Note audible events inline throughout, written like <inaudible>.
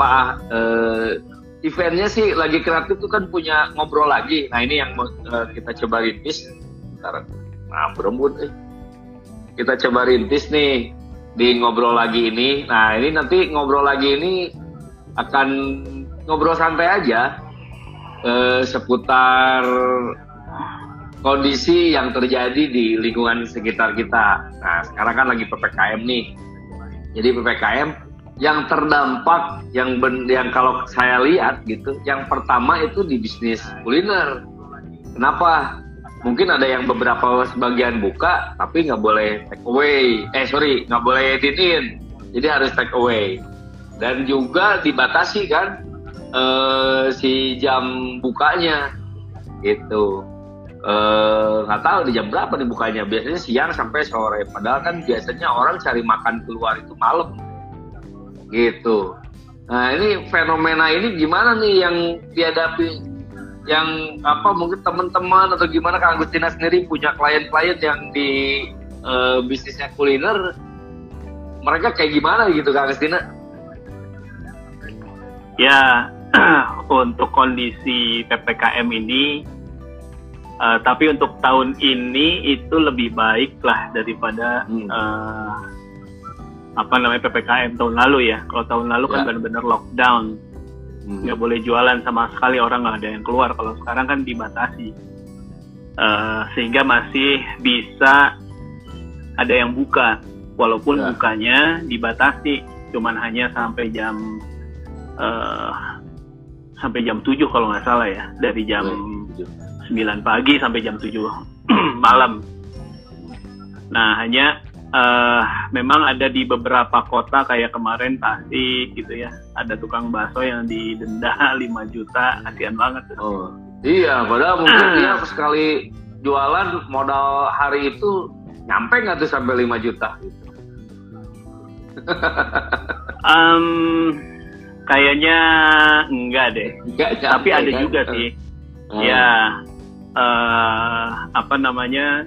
apa uh, eventnya sih lagi kreatif tuh kan punya ngobrol lagi. Nah ini yang uh, kita coba rintis. Ntar, nah berembut eh. Kita coba rintis nih di ngobrol lagi ini. Nah ini nanti ngobrol lagi ini akan ngobrol santai aja uh, seputar kondisi yang terjadi di lingkungan sekitar kita. Nah sekarang kan lagi ppkm nih. Jadi ppkm yang terdampak yang ben, yang kalau saya lihat gitu yang pertama itu di bisnis kuliner. Kenapa? Mungkin ada yang beberapa sebagian buka tapi nggak boleh take away. Eh sorry nggak boleh edit in. Jadi harus take away. Dan juga dibatasi kan eh, si jam bukanya gitu. Eh, nggak tahu di jam berapa nih bukanya biasanya siang sampai sore. Padahal kan biasanya orang cari makan keluar itu malam gitu. Nah ini fenomena ini gimana nih yang dihadapi yang apa mungkin teman-teman atau gimana Kang Agustina sendiri punya klien-klien yang di uh, bisnisnya kuliner mereka kayak gimana gitu Kang Agustina? Ya <clears throat> untuk kondisi ppkm ini uh, tapi untuk tahun ini itu lebih baik lah daripada hmm. uh, apa namanya ppkm tahun lalu ya kalau tahun lalu kan ya. benar-benar lockdown hmm. nggak hmm. boleh jualan sama sekali orang nggak ada yang keluar kalau sekarang kan dibatasi uh, sehingga masih bisa ada yang buka walaupun ya. bukanya dibatasi cuman hanya sampai jam uh, sampai jam 7 kalau nggak salah ya dari jam ya, 9 pagi sampai jam 7 <clears throat> malam nah hanya uh, memang ada di beberapa kota kayak kemarin Tasik gitu ya. Ada tukang bakso yang didenda <laughs> 5 juta. Kasihan banget. Oh iya padahal mungkin dia sekali jualan modal hari itu nyampe nggak tuh sampai 5 juta? Gitu um, kayaknya enggak deh. Enggak, tapi ada kan? juga sih. Hmm. ya uh, apa namanya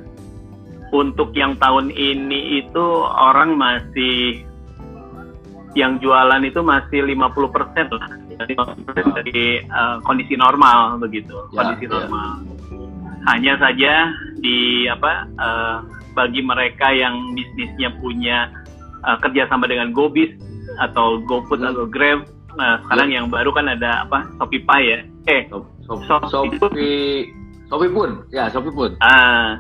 untuk yang tahun ini itu orang masih yang jualan itu masih 50% lah. Dari, dari uh, kondisi normal begitu ya, kondisi ya. normal. Hanya saja di apa uh, bagi mereka yang bisnisnya punya uh, kerjasama dengan GoBiz atau GoFood hmm. atau Grab nah sekarang ya. yang baru kan ada apa Shopee Pay ya? Eh Shopee. Shopee pun. Ya Shopee pun. Ah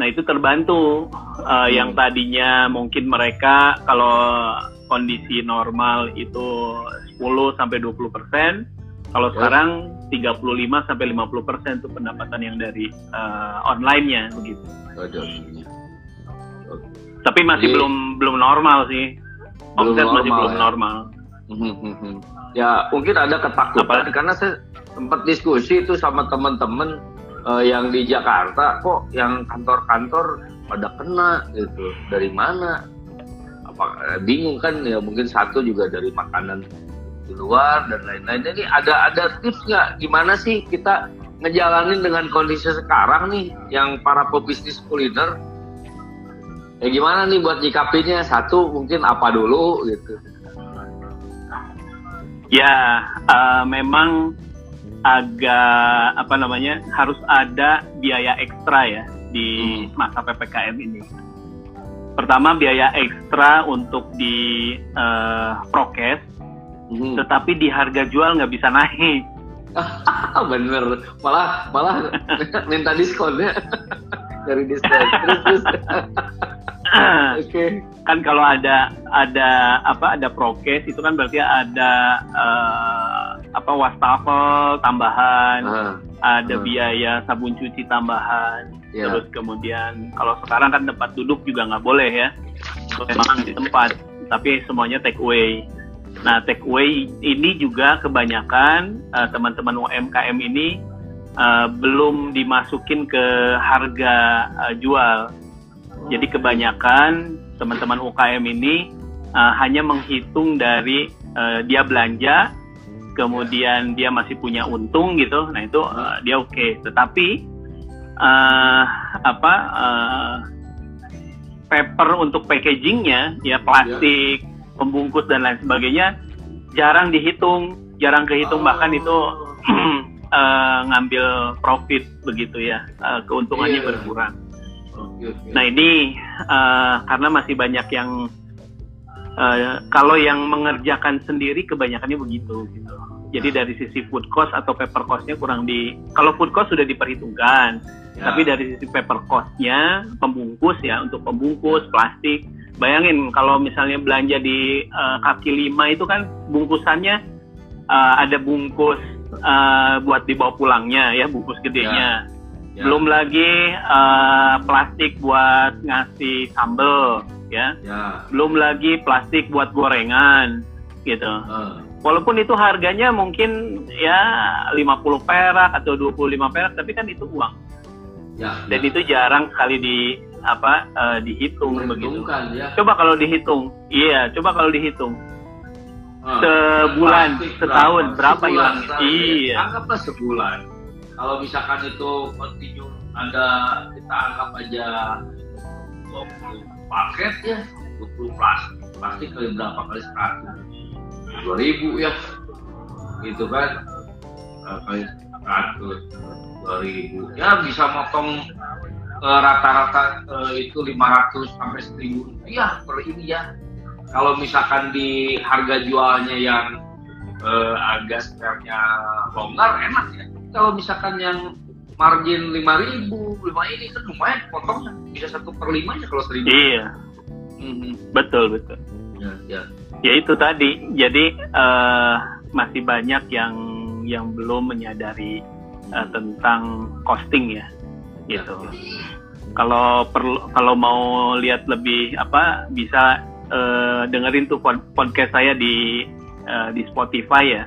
Nah itu terbantu uh, hmm. yang tadinya mungkin mereka kalau kondisi normal itu 10 sampai 20 persen, kalau ya. sekarang 35 sampai 50 persen itu pendapatan yang dari uh, online-nya begitu. Tapi masih Jadi, belum belum normal sih. Omset masih belum ya. normal. Hmm, hmm, ya mungkin ada ketakutan Apa? karena saya sempat diskusi itu sama teman-teman uh, yang di Jakarta kok yang kantor-kantor pada kena gitu. Dari mana? Apa eh, bingung kan ya mungkin satu juga dari makanan di luar dan lain-lain. Ini ada ada tips nggak? Gimana sih kita ngejalanin dengan kondisi sekarang nih yang para pebisnis kuliner? Ya gimana nih buat nyikapinya? Satu mungkin apa dulu gitu? Ya uh, memang agak apa namanya harus ada biaya ekstra ya di hmm. masa ppkm ini. Pertama biaya ekstra untuk di uh, prokes, hmm. tetapi di harga jual nggak bisa naik. <laughs> Bener, malah malah <laughs> minta diskon ya dari diskon. Terus terus. Oke. Okay. Kan kalau ada ada apa ada prokes itu kan berarti ada uh, apa wastafel tambahan, uh, ada uh. biaya sabun cuci tambahan, yeah. terus kemudian kalau sekarang kan tempat duduk juga nggak boleh ya, memang di tempat, tapi semuanya take away. Nah take away ini juga kebanyakan uh, teman-teman UMKM ini uh, belum dimasukin ke harga uh, jual jadi kebanyakan teman-teman UKM ini uh, hanya menghitung dari uh, dia belanja, kemudian dia masih punya untung gitu. Nah itu uh, dia oke. Okay. Tetapi uh, apa uh, paper untuk packagingnya, ya plastik, yeah. pembungkus dan lain sebagainya jarang dihitung, jarang kehitung oh. bahkan itu uh, <clears throat> ngambil profit begitu ya, uh, keuntungannya yeah. berkurang. Nah ini uh, karena masih banyak yang uh, kalau yang mengerjakan sendiri kebanyakannya begitu gitu. Jadi nah. dari sisi food cost atau paper costnya kurang di kalau food cost sudah diperhitungkan, ya. tapi dari sisi paper costnya pembungkus ya untuk pembungkus plastik. Bayangin kalau misalnya belanja di uh, kaki lima itu kan bungkusannya uh, ada bungkus uh, buat dibawa pulangnya ya bungkus gedenya. Ya. Ya. Belum lagi uh, plastik buat ngasih sambel ya. ya. Belum lagi plastik buat gorengan gitu. Uh walaupun itu harganya mungkin ya 50 perak atau 25 perak tapi kan itu uang ya, dan ya. itu jarang sekali di apa uh, dihitung begitu ya. coba kalau dihitung iya coba kalau dihitung sebulan setahun berapa, berapa hilang iya anggaplah sebulan kalau misalkan itu kontinu ada kita anggap aja 20 paket ya 20 plastik plastik kali berapa kali 100 dua ribu ya gitu kan? Kali seratus dua ribu. Ya bisa motong uh, rata-rata uh, itu 500 sampai 1000 rupiah per ini ya. Kalau misalkan di harga jualnya yang uh, agak spernya longgar enak ya kalau misalkan yang margin 5000 lima ini kan lumayan potongnya. Bisa satu per lima ya kalau seribu. Iya. Mm -hmm. betul betul. Ya, ya. Ya itu tadi. Jadi uh, masih banyak yang yang belum menyadari uh, tentang costing ya gitu. Kalau perlu kalau mau lihat lebih apa bisa uh, dengerin tuh podcast saya di uh, di Spotify ya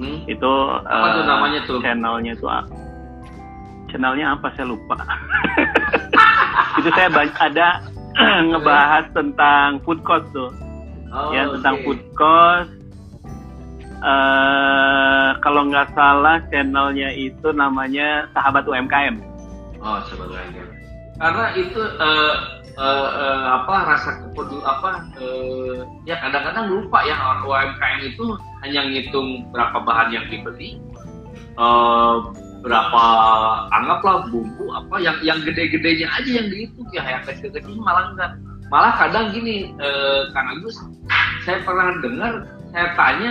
hmm. itu apa uh, tuh namanya tuh channelnya tuh channelnya apa saya lupa <laughs> itu saya ada <clears throat> ngebahas tentang food cost tuh oh, ya tentang okay. food cost. Uh, kalau nggak salah channelnya itu namanya Sahabat UMKM. Oh, Sahabat UMKM. Karena itu uh, uh, apa rasa kepedul apa uh, ya kadang-kadang lupa ya orang UMKM itu hanya ngitung berapa bahan yang dibeli, uh, berapa anggaplah bumbu apa yang yang gede-gedenya aja yang dihitung ya yang kecil-kecil malah enggak. Malah kadang gini eh, Kang Agus saya pernah dengar saya tanya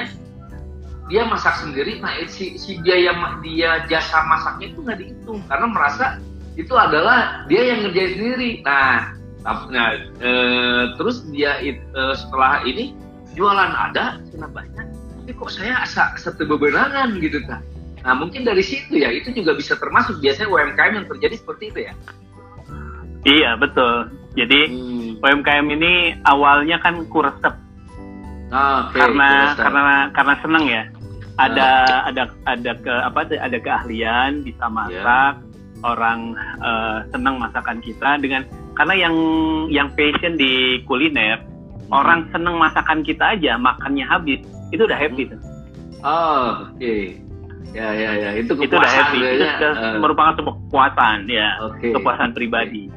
dia masak sendiri nah si, si biaya dia jasa masaknya itu nggak dihitung karena merasa itu adalah dia yang ngerjain sendiri. Nah nah e, terus dia e, setelah ini jualan ada kena banyak tapi kok saya asa setebebenangan gitu kan nah mungkin dari situ ya itu juga bisa termasuk biasanya UMKM yang terjadi seperti itu ya iya betul jadi hmm. UMKM ini awalnya kan kuresep. Ah, okay. karena kuresep. karena karena seneng ya. Ada ah. ada ada ke apa ada keahlian bisa masak. Yeah. Orang uh, senang masakan kita dengan karena yang yang passion di kuliner hmm. orang seneng masakan kita aja makannya habis itu udah happy tuh. Oh, oke. Okay. Ya, ya, ya. Itu kepuasan. Itu udah happy. Itu sudah uh. merupakan sebuah kepuasan, ya. Okay. Kepuasan pribadi.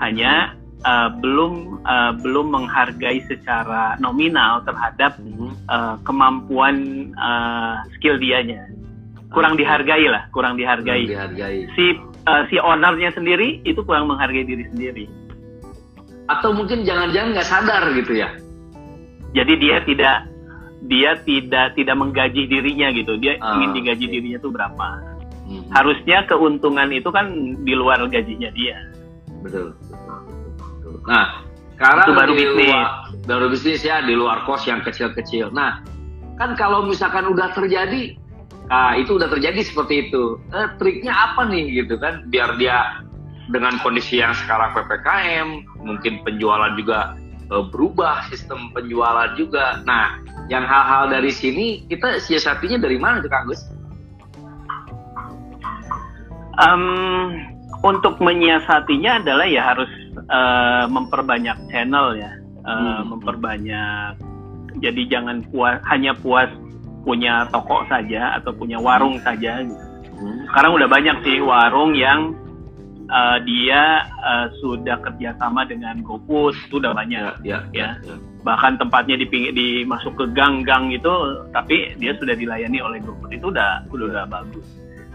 Hanya uh, belum uh, belum menghargai secara nominal terhadap uh, kemampuan uh, skill dianya kurang okay. dihargai lah kurang dihargai, kurang dihargai. si uh, si ownernya sendiri itu kurang menghargai diri sendiri atau mungkin jangan-jangan nggak sadar gitu ya jadi dia tidak dia tidak tidak menggaji dirinya gitu dia uh, ingin digaji okay. dirinya tuh berapa hmm. harusnya keuntungan itu kan di luar gajinya dia betul Nah, sekarang itu baru bisnis. Luar, baru bisnis ya di luar kos yang kecil-kecil. Nah, kan kalau misalkan udah terjadi, nah itu udah terjadi seperti itu. Eh, triknya apa nih gitu kan? Biar dia dengan kondisi yang sekarang ppkm, mungkin penjualan juga eh, berubah, sistem penjualan juga. Nah, yang hal-hal dari sini kita siasatinya dari mana tuh Kang Gus? Um, untuk menyiasatinya adalah ya harus uh, memperbanyak channel ya, uh, hmm. memperbanyak. Jadi jangan puas hanya puas punya toko saja atau punya warung saja. Gitu. Hmm. Sekarang udah banyak sih warung yang uh, dia uh, sudah kerjasama dengan GoFood itu udah banyak ya, ya, ya. ya. bahkan tempatnya di masuk ke gang-gang itu tapi dia sudah dilayani oleh GoFood itu udah udah, udah bagus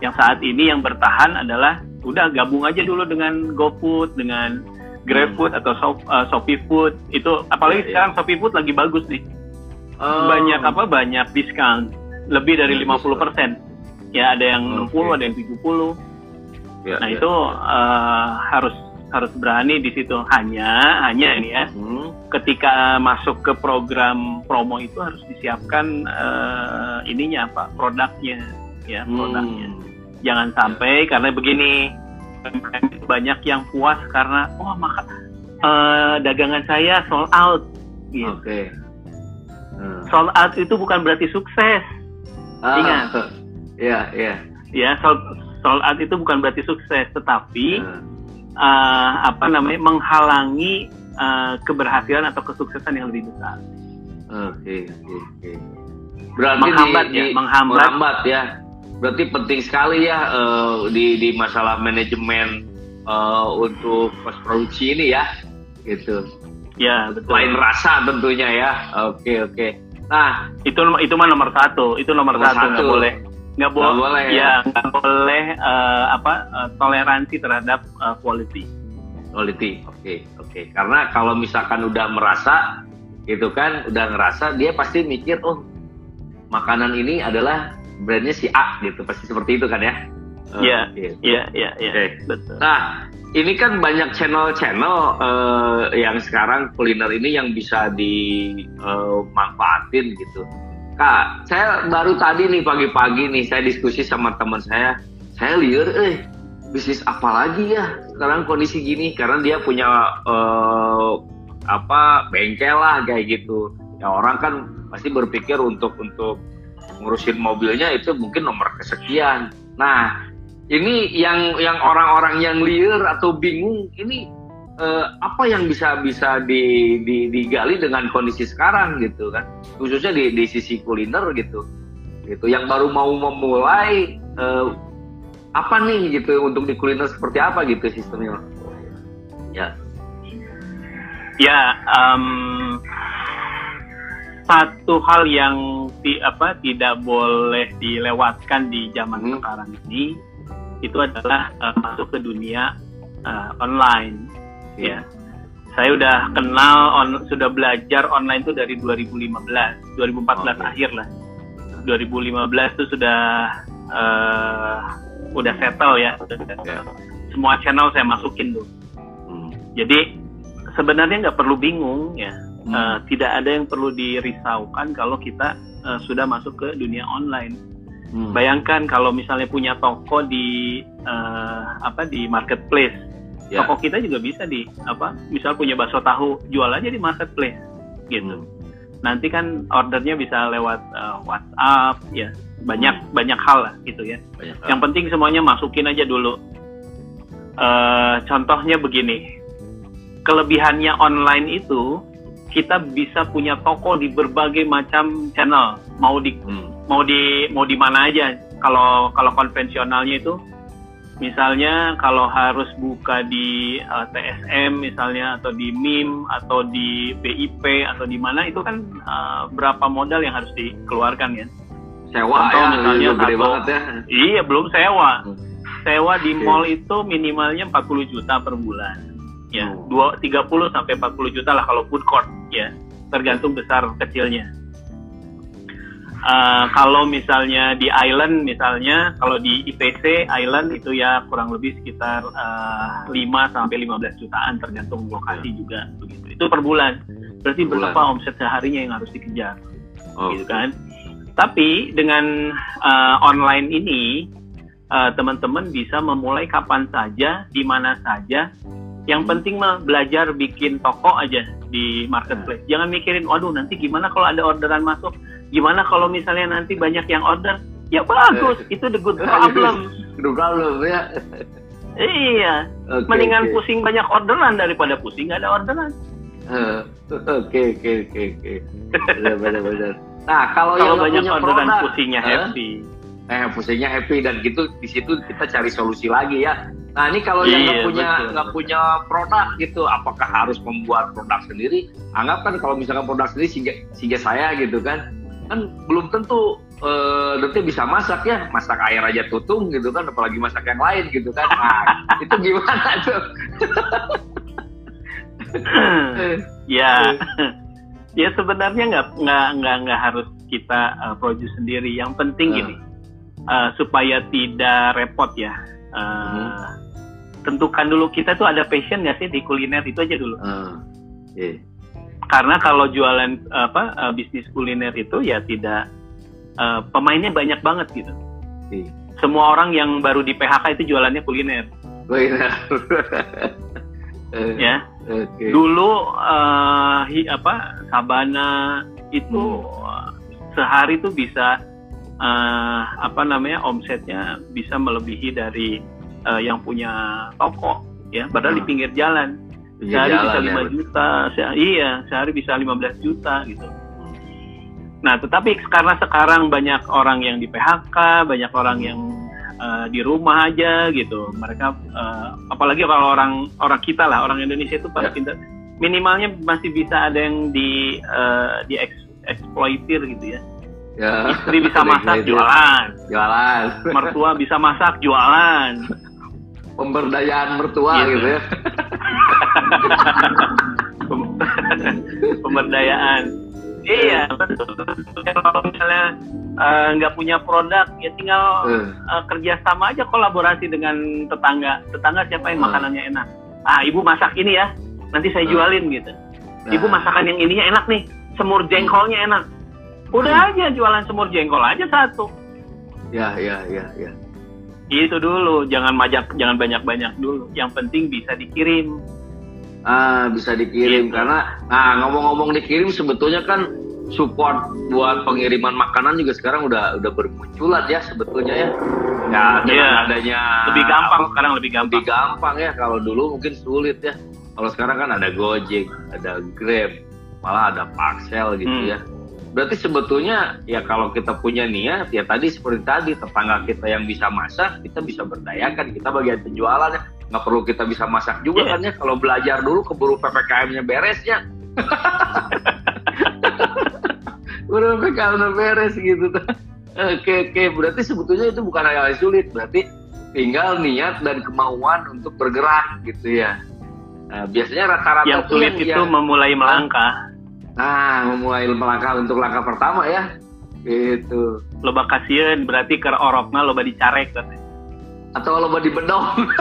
yang saat ini yang bertahan adalah udah gabung aja dulu dengan GoFood dengan GrabFood hmm. atau Shop, uh, Shopee Food itu apalagi ya, sekarang ya. Shopee Food lagi bagus nih oh. banyak apa banyak diskon lebih dari lima puluh persen ya ada yang okay. 60 ada yang 70 ya, nah ya. itu uh, harus harus berani di situ hanya hanya ini ya hmm. ketika masuk ke program promo itu harus disiapkan uh, ininya apa produknya ya hmm. produknya jangan sampai ya. karena begini banyak yang puas karena oh maka uh, dagangan saya sold out gitu. Okay. Hmm. Sold out itu bukan berarti sukses. Ah. Ingat. <laughs> Iya, iya. Ya, sold, sold out itu bukan berarti sukses, tetapi hmm. uh, apa namanya menghalangi uh, keberhasilan atau kesuksesan yang lebih besar. Oke, oke, oke. Berarti menghambat di, ya, di, menghambat. menghambat ya. Berarti penting sekali ya uh, di di masalah manajemen uh, untuk pos produksi ini ya, gitu. Ya, betul. Lain rasa tentunya ya. Oke, oke. Nah, itu itu mah nomor satu. Itu nomor, nomor satu, nggak boleh nggak boleh, boleh ya, ya nggak boleh uh, apa uh, toleransi terhadap uh, quality. Quality oke okay, oke. Okay. karena kalau misalkan udah merasa gitu kan udah ngerasa dia pasti mikir oh makanan ini adalah brandnya si A gitu. Pasti seperti itu kan ya? Iya iya iya iya. Betul. Nah ini kan banyak channel-channel uh, yang sekarang kuliner ini yang bisa dimanfaatin uh, gitu Kak, saya baru tadi nih pagi-pagi nih saya diskusi sama teman saya. Saya lihat, eh bisnis apa lagi ya sekarang kondisi gini karena dia punya uh, apa bengkel lah kayak gitu. Ya orang kan pasti berpikir untuk untuk ngurusin mobilnya itu mungkin nomor kesekian. Nah, ini yang yang orang-orang yang liar atau bingung ini uh, apa yang bisa bisa di, di, digali dengan kondisi sekarang gitu kan? Khususnya di, di sisi kuliner gitu. Gitu. Yang baru mau memulai uh, apa nih gitu untuk di kuliner seperti apa gitu sistemnya? Ya. Ya um, satu hal yang di, apa tidak boleh dilewatkan di zaman hmm. sekarang ini itu adalah uh, masuk ke dunia uh, online ya saya udah kenal on, sudah belajar online itu dari 2015 2014 okay. akhir lah 2015 itu sudah uh, udah settle ya yeah. semua channel saya masukin tuh hmm. jadi sebenarnya nggak perlu bingung ya hmm. uh, tidak ada yang perlu dirisaukan kalau kita uh, sudah masuk ke dunia online hmm. bayangkan kalau misalnya punya toko di uh, apa di marketplace ya. toko kita juga bisa di apa misal punya bakso tahu jual aja di marketplace gitu hmm. nanti kan ordernya bisa lewat uh, WhatsApp ya banyak hmm. banyak hal lah gitu ya banyak yang hal. penting semuanya masukin aja dulu uh, contohnya begini kelebihannya online itu kita bisa punya toko di berbagai macam channel mau di hmm. mau di mau di mana aja kalau kalau konvensionalnya itu misalnya kalau harus buka di uh, eh, TSM misalnya atau di MIM atau di BIP atau di mana itu kan uh, berapa modal yang harus dikeluarkan ya sewa Contoh, ya misalnya gede banget ya iya belum sewa hmm. sewa di okay. mall itu minimalnya 40 juta per bulan ya hmm. dua tiga puluh sampai 40 juta lah kalau food court ya tergantung besar kecilnya Uh, kalau misalnya di island misalnya kalau di IPC island itu ya kurang lebih sekitar uh, eh, 5 sampai 15 jutaan tergantung lokasi ya. juga begitu. Itu per bulan. Berarti per berapa bulan. omset seharinya yang harus dikejar. Oh. Gitu kan. Tapi dengan uh, online ini teman-teman uh, bisa memulai kapan saja, di mana saja. Yang penting mah belajar bikin toko aja di marketplace. Jangan mikirin, waduh nanti gimana kalau ada orderan masuk? Gimana kalau misalnya nanti banyak yang order? Ya bagus itu the good <laughs> problem. good problem ya. Iya. Okay, mendingan okay. pusing banyak orderan daripada pusing nggak ada orderan. Oke oke oke oke. Benar benar <laughs> benar. Nah kalau, kalau yang banyak orderan produk, pusingnya huh? happy. Eh pusingnya happy dan gitu di situ kita cari solusi lagi ya Nah ini kalau yang nggak iya, punya nggak punya produk gitu, apakah harus membuat produk sendiri? Anggap kan kalau misalkan produk sendiri sehingga, sehingga saya gitu kan, kan belum tentu uh, nanti bisa masak ya, masak air aja tutung gitu kan, apalagi masak yang lain gitu kan. Nah, <laughs> itu gimana tuh? ya, <laughs> ya sebenarnya nggak nggak nggak nggak harus kita uh, produce sendiri. Yang penting uh. gini, uh, supaya tidak repot ya. Uh, hmm tentukan dulu kita tuh ada passion nggak sih di kuliner itu aja dulu. Uh, yeah. Karena kalau jualan apa uh, bisnis kuliner itu ya tidak uh, pemainnya banyak banget gitu. Yeah. Semua orang yang baru di PHK itu jualannya kuliner. Kuliner. <laughs> ya. Okay. Dulu uh, hi, apa Sabana itu hmm. sehari tuh bisa uh, apa namanya omsetnya bisa melebihi dari uh, yang punya toko ya. Padahal hmm. di pinggir jalan. Sehari jalan, bisa 5 ya, juta se iya sehari bisa 15 juta gitu. Nah tetapi karena sekarang banyak orang yang di PHK banyak orang yang uh, di rumah aja gitu. Mereka uh, apalagi kalau orang orang kita lah orang Indonesia itu pada ya. pintar minimalnya masih bisa ada yang di uh, di eksploitir gitu ya Ya. Istri bisa masak jualan. Jualan. Mertua bisa masak jualan pemberdayaan mertua gitu, gitu ya. <laughs> pemberdayaan. Iya, betul. Kalau misalnya eh, nggak uh, punya produk, ya tinggal uh. Uh, kerja sama aja kolaborasi dengan tetangga. Tetangga siapa yang uh. makanannya enak? Ah, ibu masak ini ya, nanti saya jualin uh. gitu. Ibu nah. masakan yang ininya enak nih, semur jengkolnya enak. Udah hmm. aja jualan semur jengkol aja satu. Ya, ya, ya, ya. Itu dulu, jangan majak, jangan banyak-banyak dulu. Yang penting bisa dikirim. Ah, bisa dikirim gitu. karena nah ngomong-ngomong dikirim sebetulnya kan support buat pengiriman makanan juga sekarang udah udah bermunculan ya sebetulnya ya. Ya dengan yeah. adanya lebih gampang sekarang lebih gampang. Lebih gampang ya kalau dulu mungkin sulit ya. Kalau sekarang kan ada Gojek, ada Grab, malah ada Parcel gitu hmm. ya berarti sebetulnya ya kalau kita punya niat ya tadi seperti tadi tetangga kita yang bisa masak kita bisa berdayakan kita bagian penjualannya. Nggak perlu kita bisa masak juga yeah. kan ya kalau belajar dulu keburu ppkm-nya beresnya. <laughs> Keburu ppkm-nya beres gitu. Oke oke berarti sebetulnya itu bukan hal yang sulit. Berarti tinggal niat dan kemauan untuk bergerak gitu ya. Nah, biasanya rata-rata yang sulit itu yang, memulai melangkah Nah, memulai melangkah untuk langkah pertama ya. Itu. Loba kasihan berarti ke oroknya loba dicarek kan. Atau loba dibedong.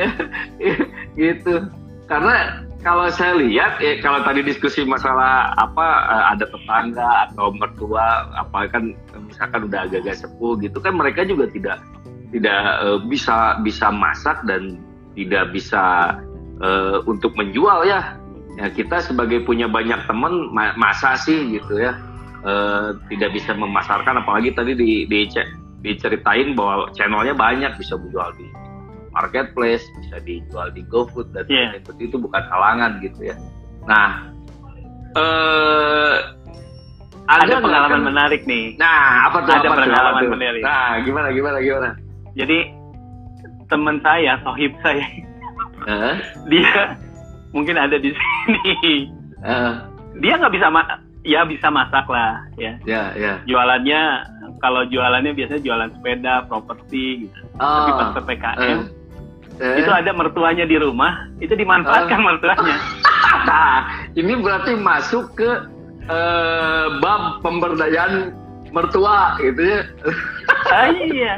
<laughs> gitu. Karena kalau saya lihat ya kalau tadi diskusi masalah apa eh, ada tetangga atau mertua apa kan misalkan udah agak-agak sepuh gitu kan mereka juga tidak tidak uh, bisa bisa masak dan tidak bisa uh, untuk menjual ya. Ya kita sebagai punya banyak teman masa sih gitu ya. Uh, tidak bisa memasarkan apalagi tadi di, di diceritain bahwa channelnya banyak bisa menjual di marketplace bisa dijual di GoFood dan yeah. itu itu bukan halangan gitu ya. Nah uh, ada, ada pengalaman kan? menarik nih. Nah apa tuh ada apa pengalaman tuh, menarik. Nah gimana gimana gimana? Jadi teman saya sohib saya uh. dia mungkin ada di sini uh. dia nggak bisa ma ya bisa masak lah ya yeah, yeah. jualannya kalau jualannya biasanya jualan sepeda properti gitu oh. tapi pas ppkm uh. Uh. itu ada mertuanya di rumah itu dimanfaatkan uh. mertuanya <laughs> ini berarti masuk ke uh, bab pemberdayaan mertua gitu ya ah, iya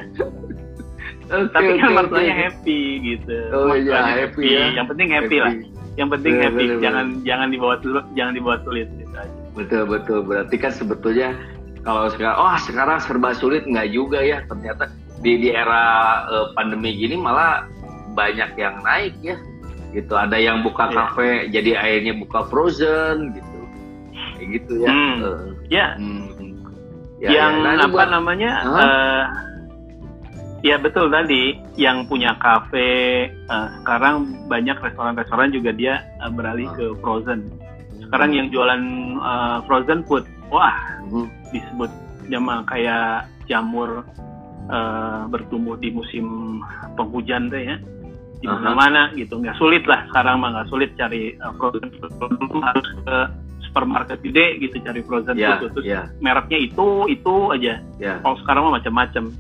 okay, tapi kan okay, mertuanya okay. happy gitu oh iya happy, ya yang penting happy, happy. lah yang penting happy betul, jangan jangan dibawa sulit jangan dibawa sulit gitu aja. betul betul berarti kan sebetulnya kalau sekarang oh sekarang serba sulit nggak juga ya ternyata di di era uh, pandemi gini malah banyak yang naik ya gitu ada yang buka yeah. kafe jadi akhirnya buka frozen gitu kayak gitu ya hmm. uh, ya. Hmm. ya yang ya, apa buat, namanya huh? uh, Ya betul tadi yang punya kafe uh, sekarang banyak restoran-restoran juga dia uh, beralih ke frozen. Sekarang yang jualan uh, frozen food, wah hmm. disebut jama kayak jamur uh, bertumbuh di musim penghujan deh ya di mana-mana uh-huh. gitu nggak sulit lah sekarang mah nggak sulit cari uh, frozen food harus ke supermarket gede gitu cari frozen yeah, food terus yeah. mereknya itu itu aja yeah. kalau sekarang mah macam-macam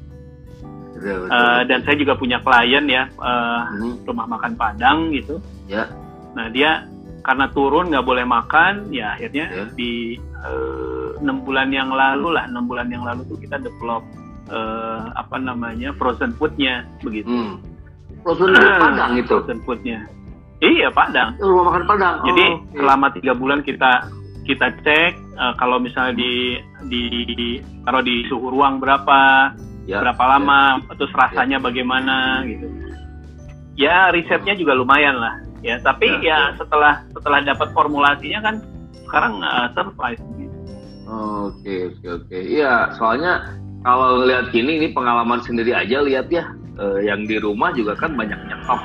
uh, dan saya juga punya klien ya uh, hmm. rumah makan Padang gitu yeah. nah dia karena turun nggak boleh makan ya akhirnya yeah. di enam uh, bulan yang lalu lah enam bulan yang lalu tuh kita develop uh, apa namanya frozen foodnya begitu hmm Frozen food <clears throat> Padang itu. Frozen foodnya. Iya Padang. Rumah makan Padang. Jadi oh, okay. selama tiga bulan kita kita cek uh, kalau misalnya di di taruh di suhu ruang berapa, ya, berapa lama, ya. terus rasanya ya. bagaimana gitu. Ya risetnya juga lumayan lah. Ya tapi ya, ya, ya. setelah setelah dapat formulasinya kan sekarang uh, surprise. Gitu. Oke oke oke. Iya soalnya kalau lihat gini ini pengalaman sendiri aja lihat ya uh, yang di rumah juga kan banyak nyetok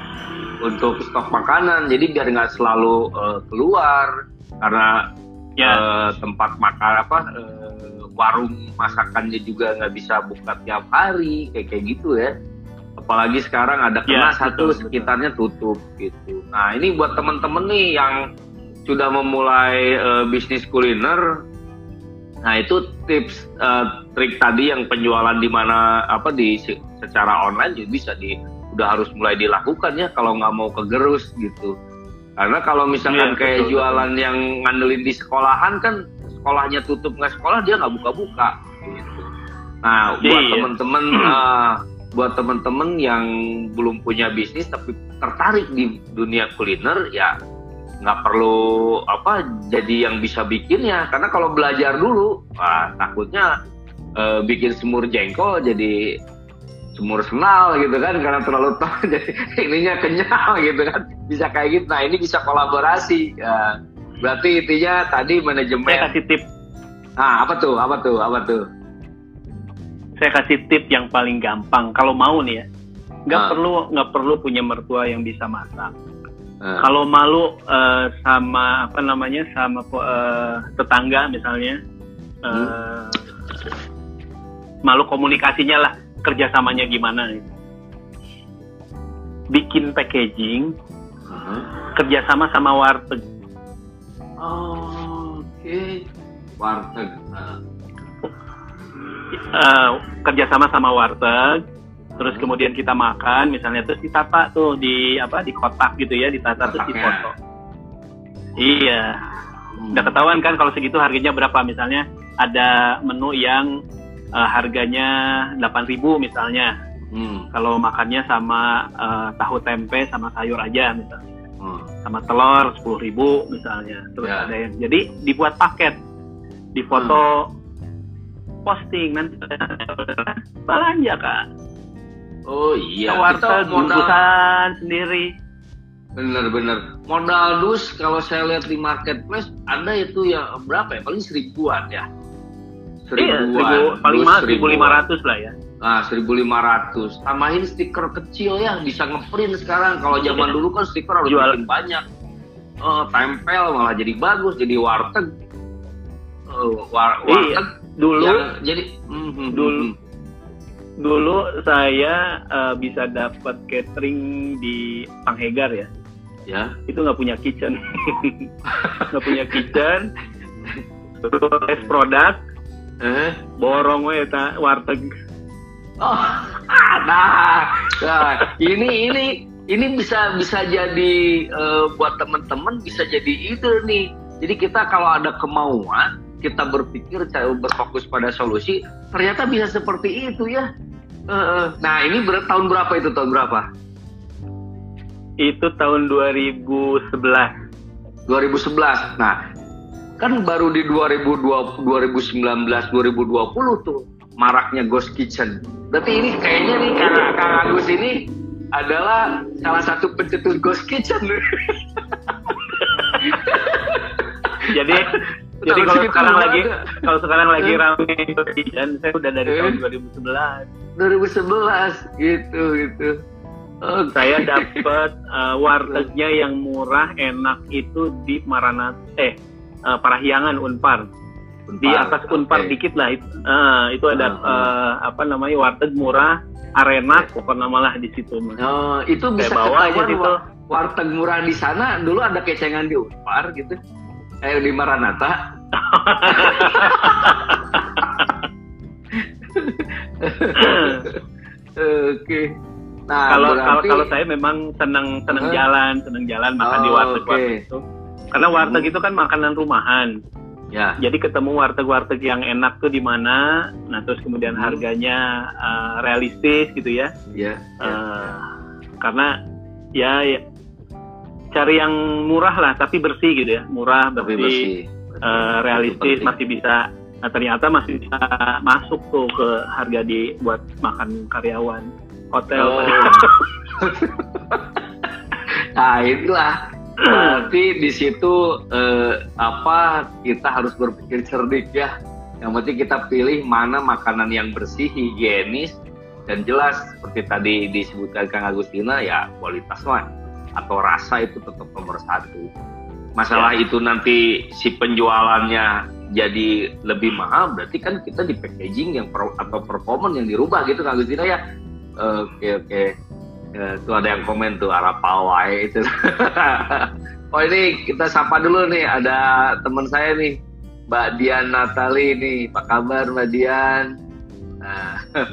untuk stok makanan jadi biar nggak selalu uh, keluar karena ya. uh, tempat makan apa uh, warung masakannya juga nggak bisa buka tiap hari kayak kayak gitu ya apalagi sekarang ada kena ya, satu betul, sekitarnya betul. tutup gitu nah ini buat temen-temen nih yang sudah memulai uh, bisnis kuliner Nah itu tips uh, trik tadi yang penjualan di mana apa di secara online juga bisa di udah harus mulai dilakukan ya kalau nggak mau kegerus gitu. Karena kalau misalkan ya, kayak betul, jualan betul. yang ngandelin di sekolahan kan sekolahnya tutup nggak sekolah dia nggak buka-buka. Gitu. Nah buat iya. temen-temen uh, <clears throat> buat temen-temen yang belum punya bisnis tapi tertarik di dunia kuliner ya nggak perlu apa jadi yang bisa bikinnya karena kalau belajar dulu wah, takutnya e, bikin semur jengkol jadi semur senal gitu kan karena terlalu tahu <laughs> jadi ininya kenyal gitu kan. Bisa kayak gitu. Nah ini bisa kolaborasi ya, berarti intinya tadi manajemen saya kasih tip nah apa tuh apa tuh apa tuh saya kasih tip yang paling gampang kalau mau nih ya nggak nah. perlu nggak perlu punya mertua yang bisa masak Uh. Kalau malu uh, sama apa namanya sama uh, tetangga misalnya, uh, hmm. malu komunikasinya lah kerjasamanya gimana? Gitu. Bikin packaging, uh-huh. kerjasama sama warteg. Oh, Oke, okay. warteg. Uh. Uh, kerjasama sama warteg terus kemudian kita makan misalnya terus ditata tuh di apa di kotak gitu ya ditata terus foto iya hmm. udah ketahuan kan kalau segitu harganya berapa misalnya ada menu yang uh, harganya 8000 misalnya hmm. kalau makannya sama uh, tahu tempe sama sayur aja misalnya hmm. sama telur 10000 misalnya terus yeah. ada yang jadi dibuat paket di foto hmm. posting nanti belanja kak Oh iya. Warteg bungkusan sendiri. Bener-bener. Modal dus kalau saya lihat di marketplace ada itu ya berapa ya? Paling seribuan ya. Seribuan. Iya, seribu, paling mahal seribu lima ratus lah ya. Nah, seribu lima ratus. Tambahin stiker kecil ya, bisa ngeprint sekarang. Kalau zaman iya. dulu kan stiker harus Jual. banyak. Oh, tempel malah jadi bagus, jadi warteg. Oh, war warteg. Iya, dulu. Yang, jadi, mm, mm, dulu. Mm, dulu saya uh, bisa dapat catering di Panghegar ya. Ya. Itu nggak punya kitchen. <laughs> nggak punya kitchen. Terus produk. Eh? Borong we ta warteg. Oh, nah, nah, ini ini ini bisa bisa jadi uh, buat teman-teman bisa jadi ide nih. Jadi kita kalau ada kemauan, kita berpikir berfokus pada solusi, ternyata bisa seperti itu ya. Uh, nah ini ber tahun berapa itu tahun berapa? Itu tahun 2011. 2011. Nah kan baru di 2020, 2019, 2020 tuh maraknya Ghost Kitchen. Berarti ini kayaknya nih Kang, Kang Agus ini adalah salah satu pencetus Ghost Kitchen. Jadi <laughs> jadi kalau sekarang lagi kalau sekarang lagi rame dan saya udah dari tahun 2011. 2011 gitu gitu. Oh, saya dapat uh, wartegnya yang murah enak itu di Maranat eh uh, Parahyangan Unpar. Unpar. Di atas Unpar okay. dikit lah itu. Uh, itu ada uh, uh, apa namanya warteg murah arena pokoknya malah di situ mas. Oh, itu bisa bawa aja gitu. Warteg murah di sana dulu ada kecengan di Unpar gitu. Eh di Maranata. Oke. Nah, kalau berarti... kalau kalau saya memang senang senang uh, jalan, senang jalan makan oh, di warteg okay. itu. Karena warteg hmm. itu kan makanan rumahan. Ya. Jadi ketemu warteg-warteg yang enak tuh di mana, nah terus kemudian hmm. harganya uh, realistis gitu ya. Iya. Uh, ya. Karena ya, ya cari yang murah lah tapi bersih gitu ya, murah bersih, bersih. Uh, realistis masih bisa. Nah ternyata masih bisa masuk tuh ke harga di buat makan karyawan hotel. Oh. <laughs> nah itulah Berarti di situ eh, apa kita harus berpikir cerdik ya. Yang penting kita pilih mana makanan yang bersih, higienis dan jelas seperti tadi disebutkan Kang Agustina ya kualitas lah atau rasa itu tetap nomor satu. Masalah ya. itu nanti si penjualannya jadi lebih mahal berarti kan kita di packaging yang per, atau performance yang dirubah gitu Kang Agustina ya. Oke oke. Ya, tuh ada yang komen tuh arah pawai itu. <laughs> oh ini kita sapa dulu nih ada teman saya nih Mbak Dian Natali nih. Apa kabar Mbak Dian? Nah. <laughs>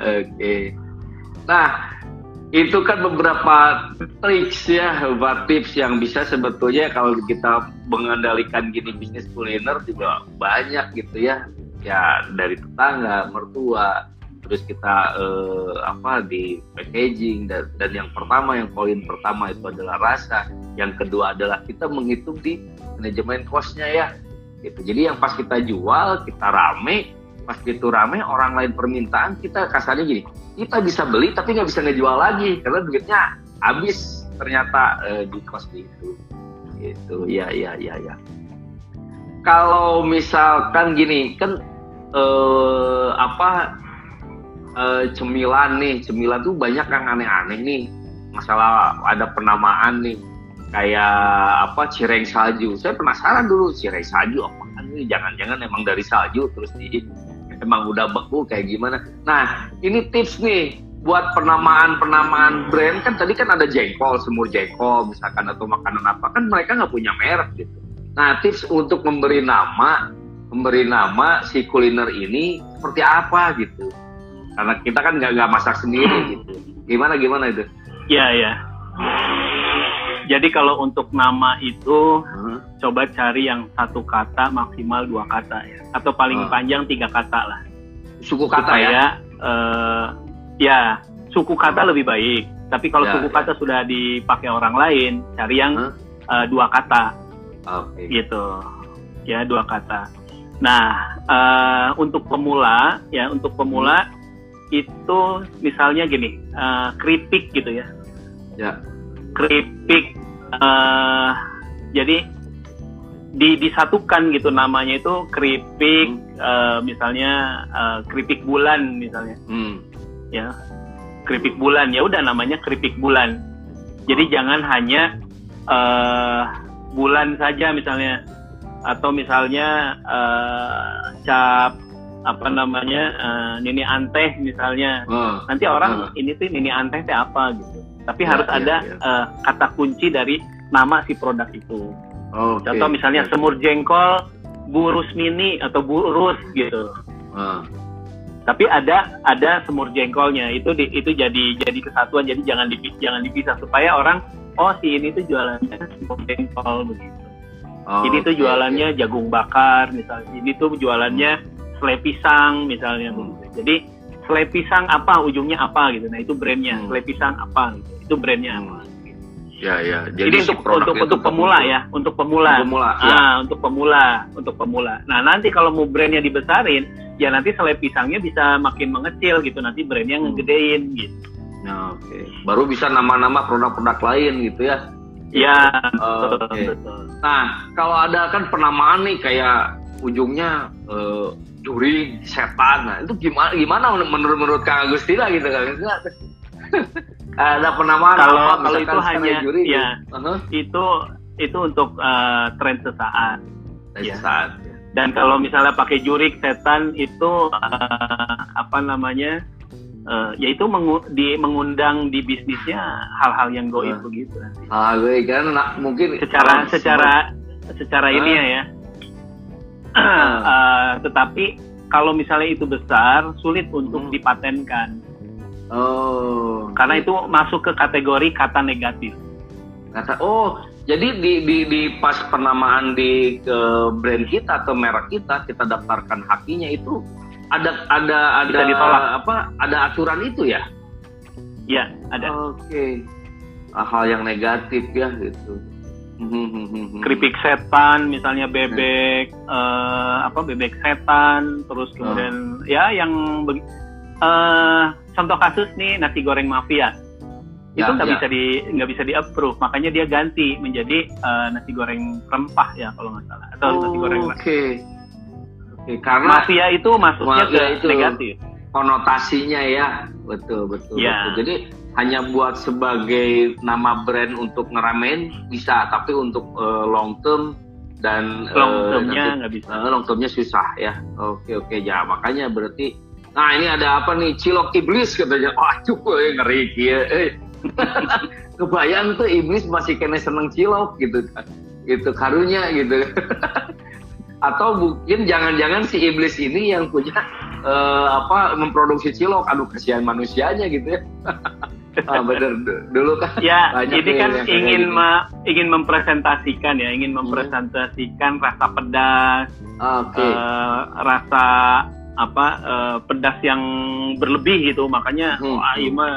Oke. Okay. Nah, itu kan beberapa tricks ya, beberapa tips yang bisa sebetulnya kalau kita mengendalikan gini bisnis kuliner juga banyak gitu ya. Ya dari tetangga, mertua, terus kita uh, apa di packaging dan, dan yang pertama yang poin pertama itu adalah rasa yang kedua adalah kita menghitung di manajemen costnya ya gitu. Jadi yang pas kita jual kita rame pas itu rame orang lain permintaan kita kasarnya gini kita bisa beli tapi nggak bisa ngejual lagi karena duitnya habis ternyata uh, di cost itu. Gitu. Ya ya ya ya kalau misalkan gini kan uh, apa uh, cemilan nih. Cemilan tuh banyak yang aneh-aneh nih. Masalah ada penamaan nih. Kayak apa cireng salju. Saya penasaran dulu cireng salju apa kan ini jangan-jangan emang dari salju terus di emang udah beku kayak gimana? Nah ini tips nih buat penamaan-penamaan brand. Kan tadi kan ada jengkol semur jengkol misalkan atau makanan apa. Kan mereka nggak punya merek gitu. Nah tips untuk memberi nama memberi nama si kuliner ini seperti apa gitu karena kita kan nggak nggak masak sendiri hmm. gitu gimana gimana itu ya ya jadi kalau untuk nama itu hmm. coba cari yang satu kata maksimal dua kata ya atau paling hmm. panjang tiga kata lah suku kata Supaya, ya uh, ya suku kata hmm. lebih baik tapi kalau ya, suku ya. kata sudah dipakai orang lain cari yang hmm? uh, dua kata okay. gitu ya dua kata nah uh, untuk pemula ya untuk pemula hmm itu misalnya gini uh, keripik gitu ya. Ya. Keripik uh, jadi di, disatukan gitu namanya itu keripik hmm. uh, misalnya uh, keripik bulan misalnya. Hmm. ya keripik bulan. Ya udah namanya keripik bulan. Jadi jangan hanya uh, bulan saja misalnya. Atau misalnya uh, cap apa namanya uh, nini anteh misalnya uh, nanti orang uh. ini tuh nini anteh itu apa gitu tapi ya, harus ya, ada ya. Uh, kata kunci dari nama si produk itu okay. contoh misalnya okay. semur jengkol burus mini atau burus gitu uh. tapi ada ada semur jengkolnya itu di, itu jadi jadi kesatuan jadi jangan dipisah, jangan dipisah supaya orang oh si ini tuh jualannya semur jengkol begitu oh, ini tuh jualannya okay. jagung bakar misalnya ini tuh jualannya hmm selai pisang misalnya hmm. jadi selai pisang apa ujungnya apa gitu nah itu brandnya hmm. selai pisang apa gitu. itu brandnya hmm. apa Ya ya. Jadi, Jadi untuk untuk untuk pemula ya, untuk pemula. Untuk pemula. Ah, ya. untuk pemula, untuk pemula. Nah nanti kalau mau brandnya dibesarin, ya nanti selai pisangnya bisa makin mengecil gitu. Nanti brandnya hmm. ngegedein gitu. Nah, oke. Okay. Baru bisa nama-nama produk-produk lain gitu ya. Ya. Uh, okay. Nah kalau ada kan penamaan nih kayak ujungnya uh, juri setan nah itu gimana gimana menurut menurut Kang Agustina gitu kan <laughs> ada penamaan kalau apa, kalau itu hanya juri, ya uh-huh. itu itu untuk uh, tren sesaat tren ya. sesaat. Dan kalau misalnya pakai jurik setan itu uh, apa namanya? Uh, yaitu mengu di, mengundang di bisnisnya hal-hal yang goib uh. begitu. Ah, gue kan mungkin secara secara secara uh. ini ya ya. Uh. tetapi kalau misalnya itu besar sulit untuk hmm. dipatenkan. Oh. Karena itu masuk ke kategori kata negatif. Kata oh, jadi di di, di pas penamaan di ke brand kita atau merek kita kita daftarkan hakinya itu ada ada ada ditolak. apa ada aturan itu ya? Ya, ada. Oke. Okay. Hal yang negatif ya gitu. Keripik setan misalnya bebek hmm. uh, apa bebek setan terus kemudian oh. ya yang uh, contoh kasus nih nasi goreng mafia ya, itu nggak ya. bisa di nggak bisa di approve makanya dia ganti menjadi uh, nasi goreng rempah ya kalau nggak salah atau oh, nasi goreng oke okay. okay, karena mafia itu masuknya ke itu negatif konotasinya ya betul betul, ya. betul. jadi hanya buat sebagai nama brand untuk ngeramein bisa, tapi untuk uh, long term dan long termnya nggak bisa. Uh, long termnya susah ya. Oke oke ya makanya berarti. Nah ini ada apa nih cilok iblis katanya. Wah cukup ya ngeri ya. Eh. <laughs> Kebayang tuh iblis masih kena seneng cilok gitu kan. Gitu karunya gitu. <laughs> Atau mungkin jangan-jangan si iblis ini yang punya uh, apa memproduksi cilok. Aduh kasihan manusianya gitu ya. <laughs> ah, bener dulu kan ya ini kan ingin gitu. ma ingin mempresentasikan ya ingin hmm. mempresentasikan hmm. rasa pedas okay. uh, eh, rasa apa uh, pedas yang berlebih gitu makanya hmm. oh mah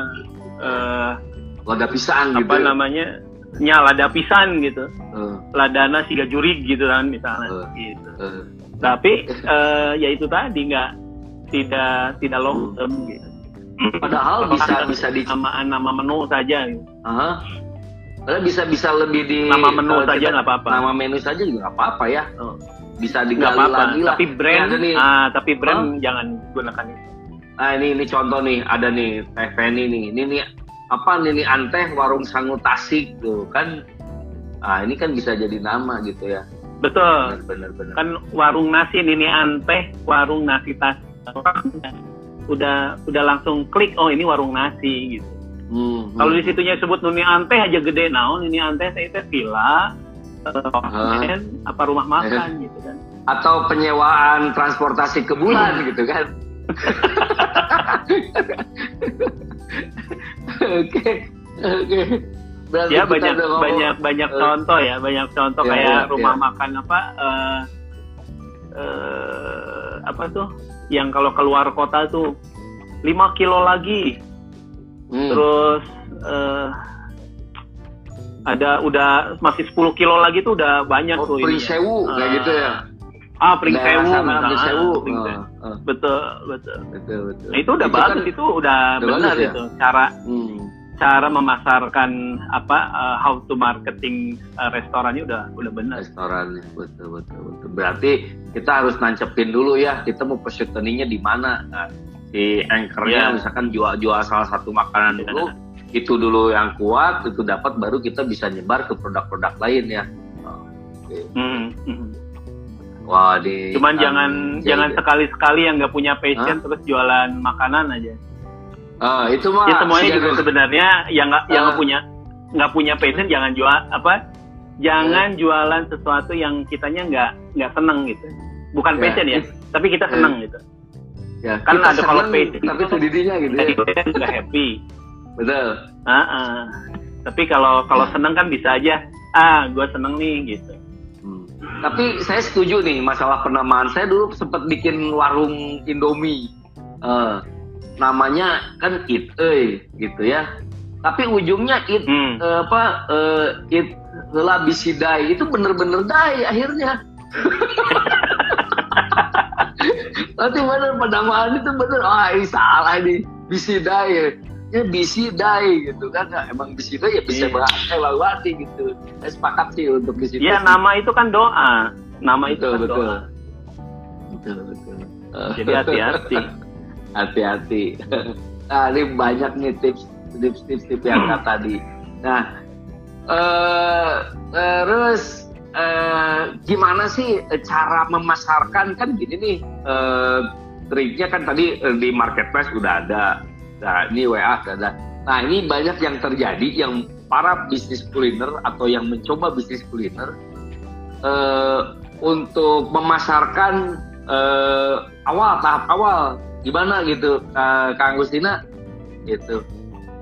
uh, lada pisang apa gitu. namanya nya lada pisan gitu uh. ladana siga jurig gitu kan misalnya uh. gitu uh. tapi uh, ya itu tadi nggak tidak tidak long term gitu Padahal bisa bisa di nama nama menu saja. Aha. Padahal bisa bisa lebih di nama menu saja nggak apa-apa. Nama menu saja juga nggak apa-apa ya. Oh. Bisa digali apa -apa. lagi lah. Tapi brand, nih. ah, tapi brand oh. jangan gunakan itu. Nah ini ini contoh nih ada nih Teh Feni nih. Ini nih apa nih, nih anteh warung sangu tasik tuh kan. Ah ini kan bisa jadi nama gitu ya. Betul. Benar, benar, Kan warung nasi ini anteh warung nasi tasik udah udah langsung klik oh ini warung nasi gitu. Hmm, Kalau di situnya sebut Nuni Ante aja gede naon ini Ante saya itu villa uh, apa rumah makan gitu kan. Atau penyewaan transportasi ke bulan hmm. gitu kan. <laughs> Oke. Oke. ya banyak banyak banyak uh, contoh ya banyak contoh ya, kayak ya, rumah ya. makan apa uh, uh, apa tuh yang kalau keluar kota tuh 5 kilo lagi. Hmm. terus uh, ada udah masih 10 kilo lagi tuh udah banyak oh, tuh ini sewu uh, kayak gitu ya? ah pring sewu misalnya sewu. Uh, uh. betul betul. Betul betul. Nah, itu udah itu bagus kan, itu udah, udah benar ya? itu cara hmm. cara memasarkan apa uh, how to marketing uh, restorannya udah udah benar restorannya betul betul betul. Berarti kita harus nancepin dulu ya kita mau positioningnya di mana nah, si anchornya yeah. misalkan jual-jual salah satu makanan dulu itu dulu yang kuat itu dapat baru kita bisa nyebar ke produk-produk lain ya okay. mm -hmm. Wah, di cuman um, jangan jadi, jangan sekali-sekali yang nggak punya passion huh? terus jualan makanan aja. Ah, itu mah. Ya semuanya juga sebenarnya yang nggak uh, yang nggak punya nggak punya passion jangan jual apa jangan jualan sesuatu yang kitanya nggak nggak seneng gitu bukan yeah. passion ya tapi kita seneng yeah. gitu ya kan ada kalau passion tapi sendirinya gitu ya nggak happy betul uh -uh. tapi kalau kalau yeah. seneng kan bisa aja ah gue seneng nih gitu hmm. tapi saya setuju nih masalah penamaan saya dulu sempat bikin warung Indomie uh, namanya kan it eh gitu ya tapi ujungnya it hmm. uh, apa uh, it Lela bisidai itu bener-bener dai akhirnya. <laughs> Nanti bener penamaan itu bener, ah ini salah ini bisidai ya. Ya bisidai gitu kan, nah, emang bisidai ya bisa yeah. bahasa evaluasi gitu. Saya sepakat sih untuk bisidai. Iya nama itu kan doa, nama itu betul, kan betul. doa. Betul betul. Jadi hati-hati. <laughs> hati-hati. Nah ini banyak nih tips tips tips, tips yang <clears throat> tadi. Nah uh, terus eh, gimana sih cara memasarkan? Kan gini nih eh, triknya kan tadi di marketplace udah ada, nah ini WA sudah ada. Nah ini banyak yang terjadi yang para bisnis kuliner atau yang mencoba bisnis kuliner eh, untuk memasarkan eh, awal tahap awal. Gimana gitu uh, Kang Agustina? Gitu.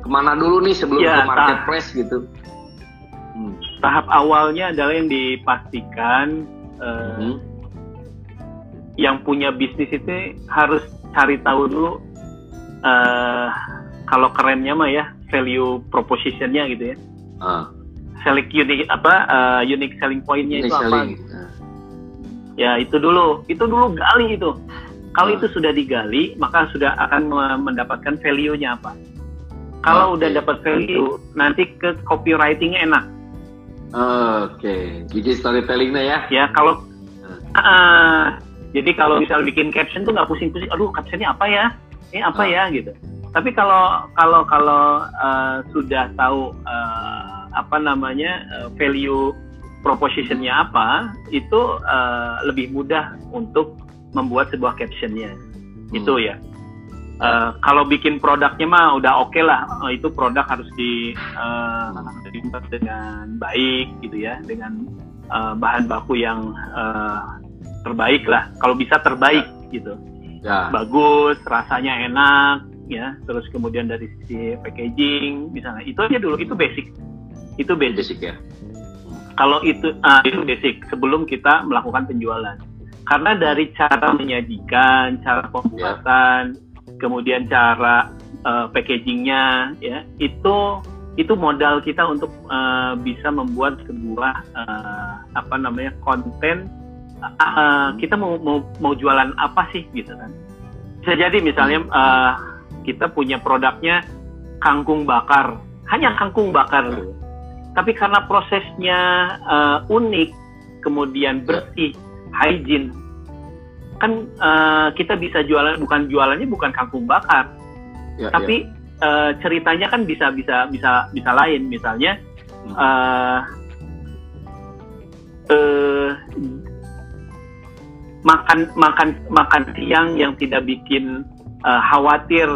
Ke mana dulu nih sebelum ya, ke marketplace tahap, gitu. Tahap awalnya adalah yang dipastikan uh, hmm. yang punya bisnis itu harus cari tahu dulu uh, kalau kerennya mah ya value propositionnya gitu ya uh. selling unique apa uh, unique selling pointnya itu selling. apa uh. ya itu dulu itu dulu gali itu kalau itu sudah digali, maka sudah akan mendapatkan value-nya apa. Kalau okay. udah dapat value, nanti ke copywriting enak. Oke, okay. jadi storytellingnya ya? Ya, kalau uh, jadi kalau misal bikin caption tuh nggak pusing-pusing, aduh captionnya apa ya? Ini apa uh. ya gitu. Tapi kalau kalau kalau uh, sudah tahu uh, apa namanya uh, value propositionnya apa, itu uh, lebih mudah untuk membuat sebuah captionnya hmm. itu ya uh, kalau bikin produknya mah udah oke okay lah. Uh, itu produk harus di uh, dengan baik gitu ya. Dengan uh, bahan baku yang uh, terbaik lah. Kalau bisa terbaik gitu. Ya. bagus rasanya enak ya. Terus kemudian dari sisi packaging misalnya. Itu aja dulu itu basic. Itu basic, basic ya. Kalau itu uh, itu basic sebelum kita melakukan penjualan. Karena dari cara menyajikan, cara pembuatan, yeah. Kemudian cara uh, packagingnya, ya itu itu modal kita untuk uh, bisa membuat sebuah uh, apa namanya konten. Uh, kita mau, mau mau jualan apa sih gitu kan? Bisa jadi misalnya uh, kita punya produknya kangkung bakar, hanya kangkung bakar, tapi karena prosesnya uh, unik, kemudian bersih hygiene kan uh, kita bisa jualan bukan jualannya bukan kangkung bakar ya, tapi ya. Uh, ceritanya kan bisa bisa bisa bisa lain misalnya hmm. uh, uh, makan makan makan siang yang tidak bikin uh, khawatir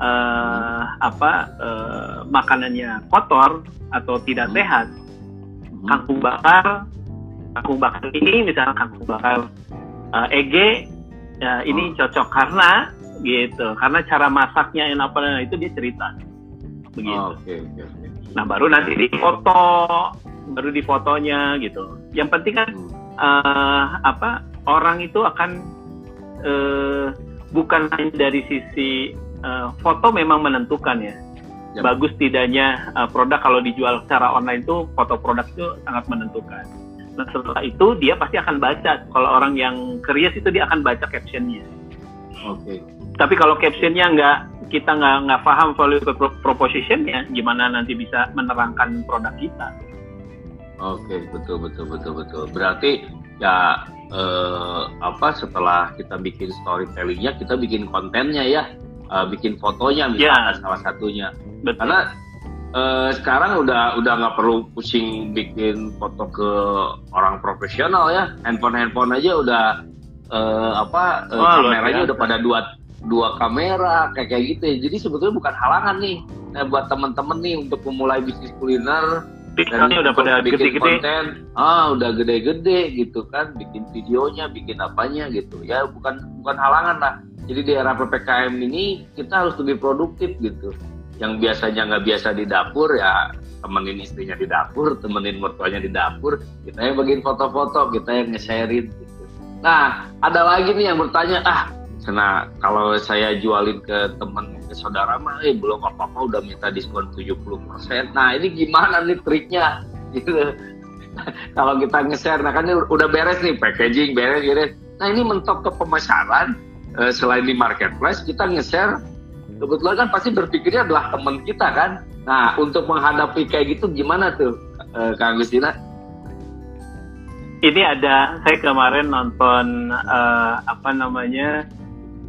uh, apa uh, makanannya kotor atau tidak hmm. sehat hmm. kangkung bakar kangkung bakar ini misalnya kangkung bakar uh, EG ya, ini oh. cocok karena gitu karena cara masaknya yang apa itu dia cerita begitu. Oh, okay, okay, okay. Nah baru nanti di foto baru di fotonya gitu. Yang penting kan hmm. uh, apa orang itu akan uh, bukan hanya dari sisi uh, foto memang menentukan ya. Yep. Bagus tidaknya uh, produk kalau dijual secara online itu foto produk itu sangat menentukan Nah setelah itu dia pasti akan baca. Kalau orang yang curious itu dia akan baca captionnya. Oke. Okay. Tapi kalau captionnya nggak kita nggak nggak paham value propositionnya, gimana nanti bisa menerangkan produk kita? Oke, okay, betul betul betul betul. Berarti ya eh, apa setelah kita bikin storytellingnya, kita bikin kontennya ya, eh, bikin fotonya misalnya yeah. salah satunya. Betul. Karena uh, sekarang udah udah nggak perlu pusing bikin foto ke orang profesional ya. Handphone handphone aja udah uh, apa uh, oh, kameranya udah pada dua dua kamera kayak kayak gitu ya. jadi sebetulnya bukan halangan nih. Nah, buat temen-temen nih untuk memulai bisnis kuliner. Dan udah pada bikin gede-gede. konten. Ah udah gede-gede gitu kan. Bikin videonya bikin apanya gitu. Ya bukan bukan halangan lah. Jadi di era ppkm ini kita harus lebih produktif gitu yang biasanya nggak biasa di dapur ya temenin istrinya di dapur, temenin mertuanya di dapur, kita yang bagiin foto-foto, kita yang nge-sharein gitu. Nah, ada lagi nih yang bertanya, ah, karena kalau saya jualin ke teman ke saudara mah, eh belum apa-apa udah minta diskon 70%. Nah, ini gimana nih triknya? <laughs> Gitu. kalau kita nge-share, nah kan ini udah beres nih packaging, beres, beres. Nah, ini mentok ke pemasaran, eh, selain di marketplace, kita nge-share kebetulan kan pasti berpikirnya adalah teman kita kan. Nah, untuk menghadapi kayak gitu gimana tuh, uh, Kang Agustina? Ini ada, saya kemarin nonton uh, apa namanya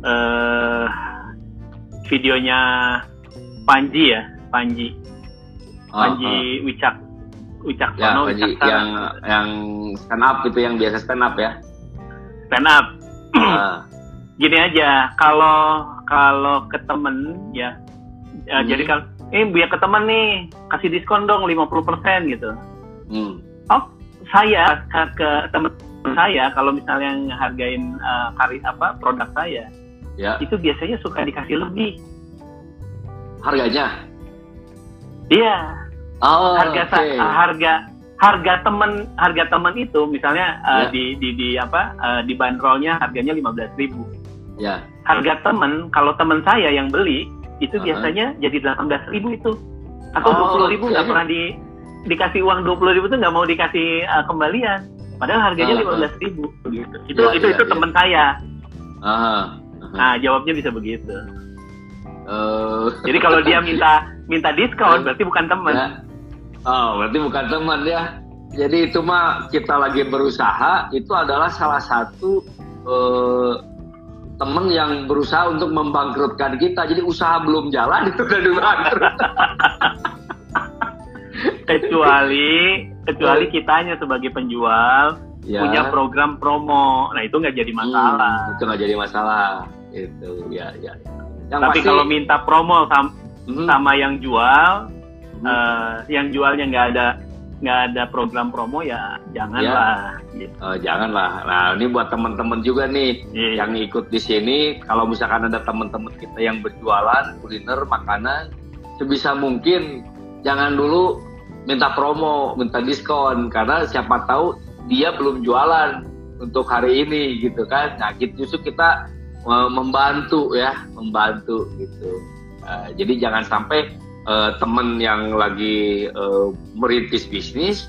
uh, videonya Panji ya, Panji, Panji uh. Wicak. Wicaksono ya, yang yang stand up itu yang biasa stand up ya stand up uh. gini aja kalau kalau ke temen ya, ya hmm. jadi kalau eh biar ke temen nih kasih diskon dong 50% gitu hmm. oh saya ke, ke temen saya kalau misalnya hargain uh, kari apa produk saya ya. itu biasanya suka dikasih lebih harganya iya oh, harga okay. harga harga temen harga temen itu misalnya uh, di, di di apa uh, di bandrolnya harganya lima belas ribu ya harga temen kalau temen saya yang beli itu uh -huh. biasanya jadi delapan belas ribu itu atau oh, dua puluh ribu nggak okay. pernah di dikasih uang dua puluh ribu tuh nggak mau dikasih uh, kembalian padahal harganya lima belas ribu gitu itu ya, itu ya, itu ya. teman saya uh -huh. nah jawabnya bisa begitu uh. jadi kalau dia <laughs> minta minta diskon berarti bukan teman ya. oh berarti bukan teman ya jadi itu mah kita lagi berusaha itu adalah salah satu uh, temen yang berusaha untuk membangkrutkan kita. Jadi usaha belum jalan itu udah bangkrut. <laughs> kecuali kecuali kitanya sebagai penjual ya. punya program promo. Nah itu nggak jadi masalah. Hmm, itu nggak jadi masalah. Itu ya ya. Yang Tapi pasti... kalau minta promo sama, hmm. sama yang jual, hmm. uh, yang jualnya nggak ada nggak ada program promo ya janganlah ya. gitu. uh, janganlah nah ini buat teman-teman juga nih yeah. yang ikut di sini kalau misalkan ada teman-teman kita yang berjualan kuliner makanan sebisa mungkin jangan dulu minta promo minta diskon karena siapa tahu dia belum jualan untuk hari ini gitu kan nah gitu justru kita uh, membantu ya membantu gitu uh, jadi jangan sampai uh, teman yang lagi uh, merintis bisnis,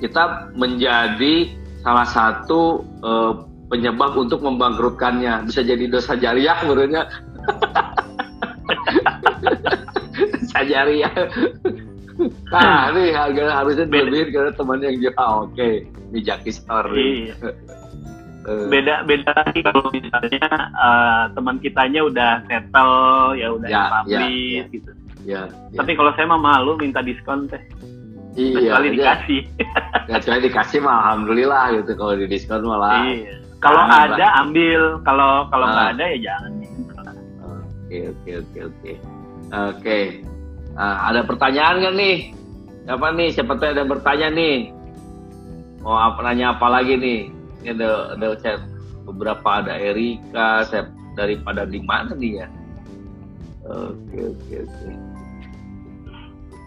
kita menjadi salah satu uh, penyebab untuk membangkrutkannya. Bisa jadi dosa jariah menurutnya. <laughs> dosa jariah. Nah, ini harga harusnya lebih karena teman yang jual. Ah, oke, okay. ini Jaki Store. Iya. beda beda lagi kalau misalnya uh, teman kitanya udah settle ya udah ya, publish ya, ya. gitu Ya, ya. Tapi kalau saya mah malu minta diskon teh. Iya. Kecuali ya. dikasih. <laughs> Kecuali dikasih mah alhamdulillah gitu kalau di diskon malah. Iya. Kalau ada ambil, kalau kalau nggak ah. ada ya jangan. Oke oke oke oke. Oke. Nah, ada pertanyaan kan nih? Siapa nih? Siapa tuh ada bertanya nih? Mau apa nanya apa lagi nih? Ini ada ada chat beberapa ada Erika, saya daripada di mana dia? Oke oke oke.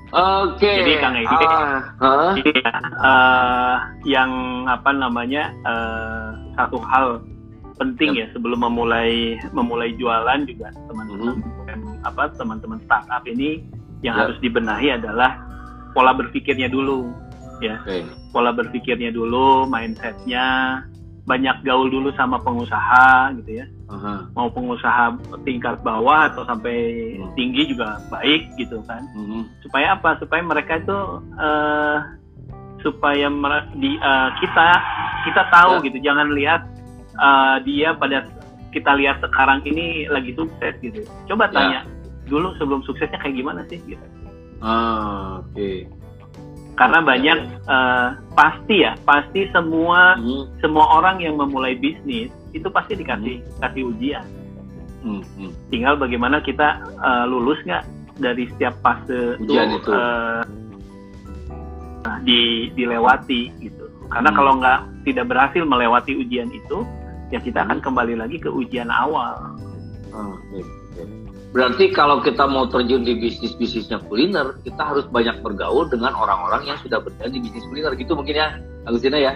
Oke. Okay. Jadi Kang Egi, uh, huh? ya, uh, yang apa namanya uh, satu hal penting yep. ya sebelum memulai memulai jualan juga teman-teman mm-hmm. apa teman-teman startup ini yang yep. harus dibenahi adalah pola berpikirnya dulu ya. Okay. Pola berpikirnya dulu, mindsetnya, banyak gaul dulu sama pengusaha gitu ya. Uh-huh. Mau pengusaha tingkat bawah atau sampai uh-huh. tinggi juga baik gitu kan. Uh-huh. Supaya apa? Supaya mereka itu uh, supaya di uh, kita kita tahu yeah. gitu. Jangan lihat uh, dia pada kita lihat sekarang ini lagi sukses gitu. Coba ya. tanya dulu sebelum suksesnya kayak gimana sih gitu. Ah, oke. Okay karena banyak uh, pasti ya pasti semua hmm. semua orang yang memulai bisnis itu pasti dikasih hmm. kasih ujian hmm. Hmm. tinggal bagaimana kita uh, lulus nggak dari setiap fase ujian itu, itu. Uh, di dilewati gitu karena hmm. kalau nggak tidak berhasil melewati ujian itu ya kita akan hmm. kembali lagi ke ujian awal oh, okay. Berarti kalau kita mau terjun di bisnis-bisnisnya kuliner, kita harus banyak bergaul dengan orang-orang yang sudah berada di bisnis kuliner gitu mungkin ya, Agustina ya.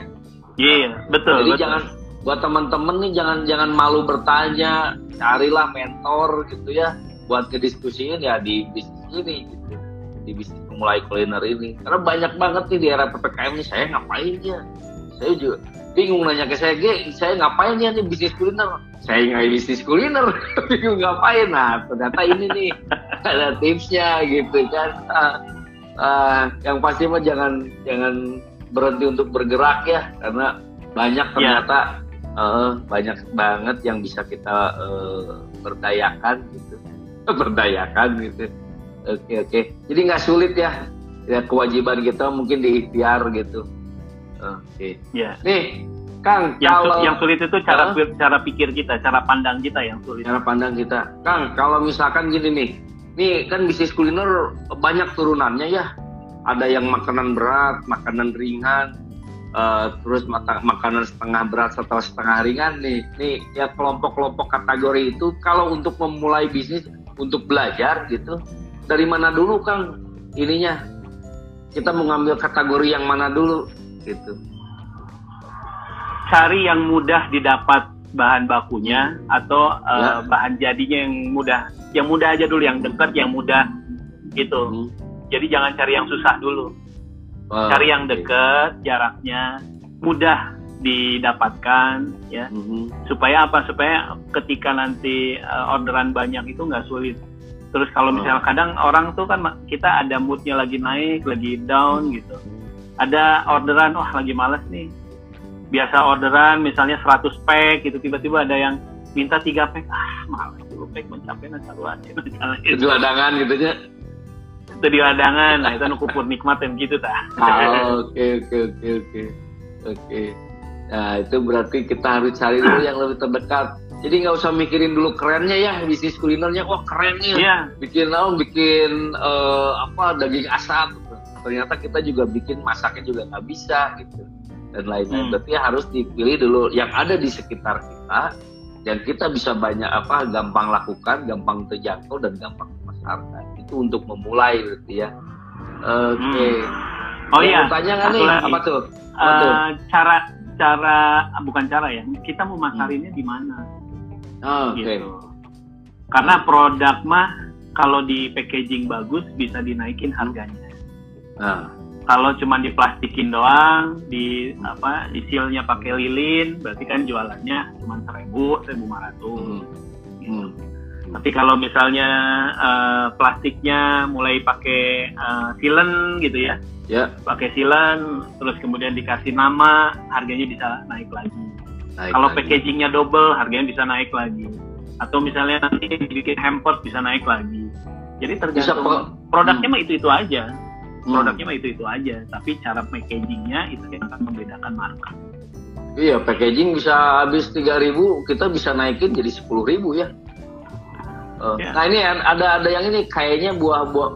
Iya, yeah, betul. Jadi betul. jangan buat teman-teman nih jangan jangan malu bertanya, carilah mentor gitu ya buat ngediskusiin ya di bisnis ini gitu. Di bisnis memulai kuliner ini. Karena banyak banget nih di era PPKM ini saya ngapain ya? Saya juga bingung nanya ke saya, saya ngapain ya nih bisnis kuliner? Saya nggak bisnis kuliner, <laughs> bingung ngapain? Nah, ternyata ini nih <laughs> ada tipsnya gitu kan. Uh, uh, yang pasti mah jangan jangan berhenti untuk bergerak ya, karena banyak ya. ternyata ya. uh, banyak banget yang bisa kita uh, berdayakan gitu, <laughs> berdayakan gitu. Oke oke, jadi nggak sulit ya ya kewajiban kita mungkin diikhtiar gitu oke. Okay. ya. Nih Kang yang, kalau yang sulit itu cara uh, cara pikir kita cara pandang kita yang sulit. Cara pandang kita. Kang kalau misalkan gini nih. Nih kan bisnis kuliner banyak turunannya ya. Ada yang makanan berat makanan ringan uh, terus makanan setengah berat atau setengah ringan nih. Nih ya kelompok-kelompok kategori itu kalau untuk memulai bisnis untuk belajar gitu dari mana dulu Kang? Ininya. Kita mengambil kategori yang mana dulu gitu cari yang mudah didapat bahan bakunya atau uh, ya. bahan jadinya yang mudah yang mudah aja dulu yang dekat yang mudah gitu hmm. jadi jangan cari yang susah dulu Oh, cari yang dekat, okay. jaraknya mudah didapatkan ya. Mm-hmm. Supaya apa? Supaya ketika nanti uh, orderan banyak itu nggak sulit. Terus kalau oh. misalnya kadang orang tuh kan kita ada moodnya lagi naik, lagi down gitu. Ada orderan, wah lagi males nih. Biasa orderan misalnya 100 pack gitu, tiba-tiba ada yang minta tiga pack, ah males dulu pack mencapai nasaruan. Itu adangan gitu ya itu di ladangan. Nah itu nukukur nikmat dan gitu ta ah, oke oke oke oke. Oke. Nah itu berarti kita harus cari dulu yang lebih terdekat. Jadi nggak usah mikirin dulu kerennya ya bisnis kulinernya. Wah keren nih. Yeah. bikin oh, bikin uh, apa daging asap ternyata kita juga bikin masaknya juga nggak bisa gitu dan lain-lain hmm. berarti harus dipilih dulu yang ada di sekitar kita yang kita bisa banyak apa gampang lakukan gampang terjangkau dan gampang memasarkan itu untuk memulai berarti ya. Oke. Okay. Hmm. Oh iya. Tanya nggak nih apa tuh? Apa uh, tuh? Cara cara bukan cara ya. Kita mau masarinnya hmm. di mana? Oh, Oke. Okay. Gitu. Karena produk mah kalau di packaging bagus bisa dinaikin harganya. Uh. Kalau cuma diplastikin doang, di apa, isilnya pakai lilin, berarti kan jualannya cuma seribu, seribu lima ratus. Hmm. Gitu. Hmm. Tapi kalau misalnya uh, plastiknya mulai pakai uh, silen gitu ya, ya. pakai silen, terus kemudian dikasih nama, harganya bisa naik lagi. Naik kalau lagi. packagingnya double, harganya bisa naik lagi. Atau misalnya nanti dibikin hamper bisa naik lagi. Jadi tergantung bisa, produknya hmm. mah itu itu aja. Hmm. Produknya mah itu itu aja. Tapi cara packagingnya itu yang akan membedakan market. Iya, packaging bisa habis 3000 kita bisa naikin jadi 10000 ya. Uh, ya. Nah ini ada ada yang ini kayaknya buah-buah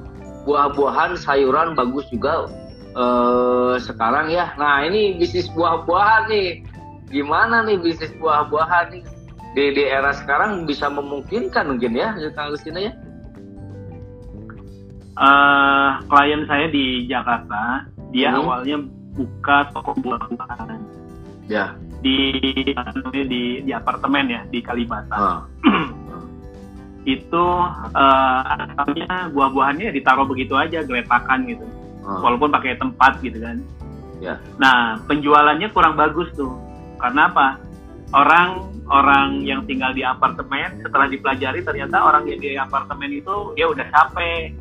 buah-buahan sayuran bagus juga uh, sekarang ya. Nah ini bisnis buah-buahan nih gimana nih bisnis buah-buahan nih di, di era sekarang bisa memungkinkan mungkin ya Kang Agustina ya? Uh, klien saya di Jakarta dia hmm. awalnya buka toko buah-buahan. Ya. Di di di apartemen ya di Kalibata. Uh. <clears throat> itu uh, buah-buahannya ditaruh begitu aja geletakan gitu hmm. walaupun pakai tempat gitu kan ya. nah penjualannya kurang bagus tuh karena apa orang orang yang tinggal di apartemen setelah dipelajari ternyata orang yang di apartemen itu dia udah capek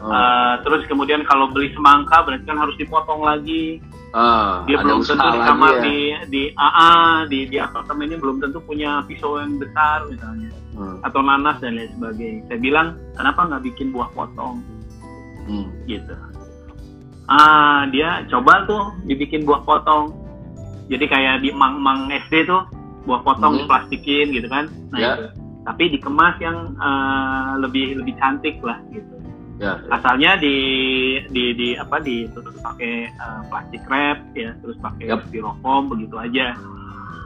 oh. uh, terus kemudian kalau beli semangka berarti kan harus dipotong lagi uh, dia belum tentu di kamar ya. di di AA di di apartemennya belum tentu punya pisau yang besar misalnya hmm. atau nanas dan lain sebagainya. Saya bilang kenapa nggak bikin buah potong, hmm. gitu. Ah dia coba tuh dibikin buah potong. Jadi kayak di mang-mang SD tuh buah potong hmm. diplastikin gitu kan. Nah yeah. itu. Tapi dikemas yang uh, lebih lebih cantik lah gitu. Ya, ya. Asalnya di di di apa di terus pakai uh, plastik wrap ya, terus pakai yep. styrofoam begitu aja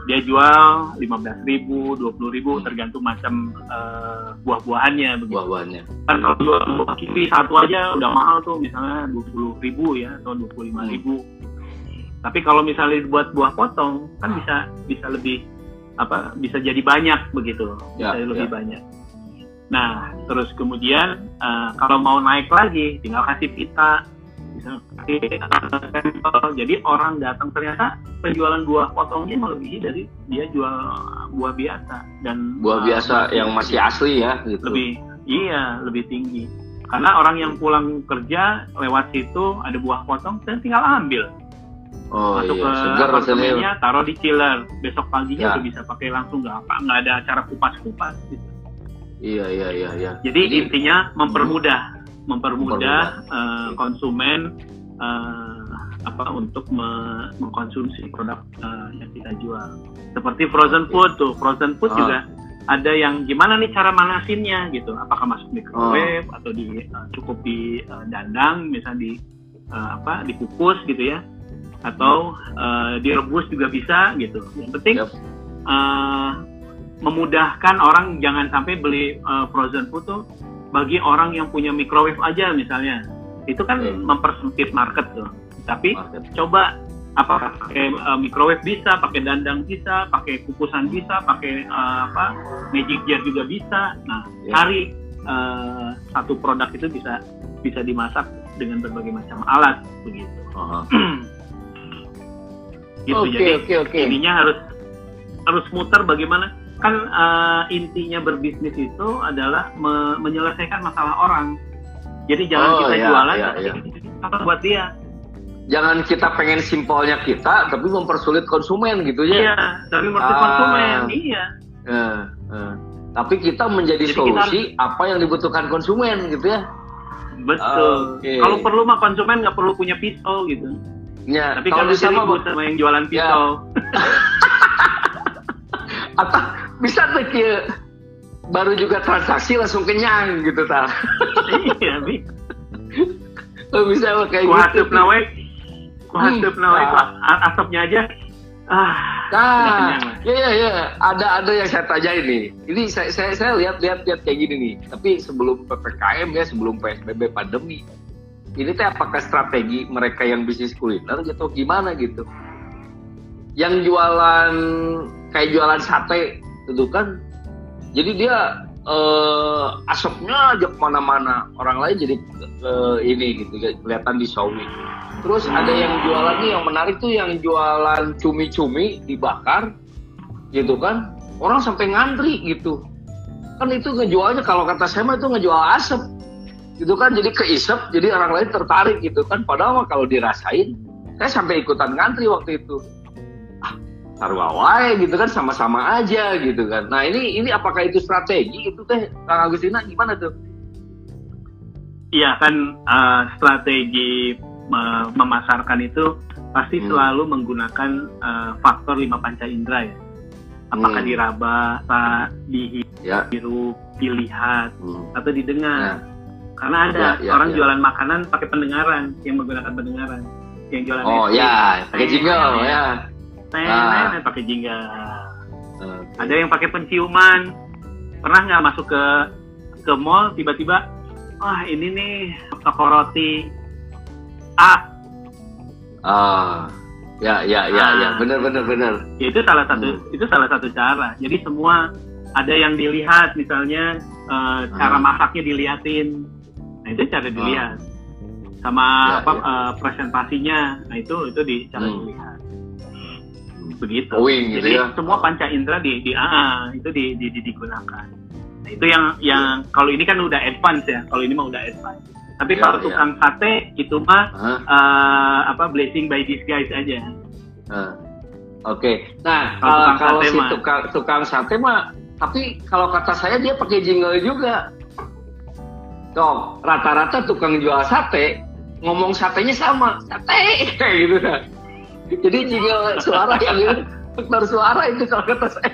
dia jual lima belas ribu, dua puluh ribu hmm. tergantung macam uh, buah-buahannya. Buah-buahannya. Kan kalau jual buah kiwi satu aja udah mahal tuh, misalnya dua puluh ribu ya atau dua puluh lima ribu. Hmm. Tapi kalau misalnya dibuat buah potong kan hmm. bisa bisa lebih apa bisa jadi banyak begitu, bisa ya, lebih ya. banyak. Nah terus kemudian uh, kalau mau naik lagi tinggal kasih pita jadi orang datang ternyata penjualan buah potongnya melebihi dari dia jual buah biasa dan buah uh, biasa yang masih asli ya gitu. lebih iya lebih tinggi karena orang yang pulang kerja lewat situ ada buah potong dan tinggal ambil oh, masuk iya. ke Segar taruh di chiller besok paginya ya. udah bisa pakai langsung nggak apa nggak ada acara kupas kupas gitu iya iya iya iya jadi, jadi intinya mempermudah mempermudah, mempermudah. Uh, konsumen uh, apa untuk me mengkonsumsi produk uh, yang kita jual. Seperti frozen food tuh, frozen food oh. juga ada yang gimana nih cara manasinnya gitu. Apakah masuk microwave oh. atau di uh, cukup di uh, dandang, misalnya di uh, apa dikukus gitu ya, atau uh, direbus juga bisa gitu. Yang penting yep. uh, memudahkan orang jangan sampai beli uh, frozen food tuh bagi orang yang punya microwave aja misalnya. Itu kan yeah. mempersempit market tuh tapi coba apa pakai uh, microwave bisa, pakai dandang bisa, pakai kukusan bisa, pakai uh, apa magic jar juga bisa. Nah, yeah. cari uh, satu produk itu bisa bisa dimasak dengan berbagai macam alat begitu. Uh-huh. <clears throat> gitu okay, jadi okay, okay. intinya harus harus muter bagaimana kan uh, intinya berbisnis itu adalah me- menyelesaikan masalah orang. Jadi jangan oh, kita yeah, jualan yeah, yeah. buat dia jangan kita pengen simpelnya kita tapi mempersulit konsumen gitu ya iya tapi mempersulit ah, konsumen iya eh, eh. tapi kita menjadi Jadi solusi kita... apa yang dibutuhkan konsumen gitu ya betul okay. kalau perlu mah konsumen nggak perlu punya pisau gitu ya tapi kalau bisa sama, sama yang jualan ya. pisau ya. <laughs> atau bisa tuh baru juga transaksi langsung kenyang gitu ta. Iya bi bisa kayak gitu. Nawek. Hadap nah, itu asapnya aja. Ah nah ya ya ya ada ada yang saya tanya ini ini saya saya, saya lihat lihat lihat kayak gini nih. Tapi sebelum ppkm ya sebelum psbb pandemi ini teh apakah strategi mereka yang bisnis kuliner gitu gimana gitu? Yang jualan kayak jualan sate itu kan jadi dia eh, asapnya aja ke mana-mana orang lain jadi eh, ini gitu kelihatan di sawi Terus ada yang jualan nih yang menarik tuh yang jualan cumi-cumi dibakar gitu kan. Orang sampai ngantri gitu. Kan itu ngejualnya kalau kata saya mah itu ngejual asap. Gitu kan jadi keisep jadi orang lain tertarik gitu kan. Padahal kalau dirasain saya sampai ikutan ngantri waktu itu. Ah, taruh gitu kan sama-sama aja gitu kan. Nah ini ini apakah itu strategi itu teh Kang Agustina gimana tuh? Iya kan uh, strategi memasarkan itu pasti hmm. selalu menggunakan uh, faktor lima panca indera ya. Apakah hmm. diraba, ya. dihirup, ya. dilihat, hmm. atau didengar. Ya. Karena ada ya, ya, orang ya. jualan makanan pakai pendengaran, yang menggunakan pendengaran. Yang jualan Oh ya, pakai jingle ya. Nah, pakai jingle. Okay. Ada yang pakai penciuman. Pernah nggak masuk ke ke mall tiba-tiba, wah ini nih toko roti A. Ah, ya ya ya ah. ya, benar benar benar. Itu salah satu hmm. itu salah satu cara. Jadi semua ada yang dilihat misalnya uh, cara hmm. masaknya diliatin. Nah, itu cara ah. dilihat. Sama ya, apa ya. Uh, presentasinya. Nah, itu itu di cara hmm. dilihat. Begitu. Wing, gitu Jadi ya. semua panca indera di di ah, itu di, di, di digunakan. Nah, itu yang yang kalau ini kan udah advance ya. Kalau ini mah udah advance. Tapi ya, kalau ya. tukang sate itu mah huh? uh, eh, apa blessing by disguise aja. Uh. Oke. Okay. Nah, kalau, uh, kalau si mah. tukang tukang sate mah tapi kalau kata saya dia pakai jingle juga. Dong, rata-rata tukang jual sate ngomong satenya sama, sate <laughs> kayak gitu kan. Jadi jingle suara yang itu, suara itu kalau kata saya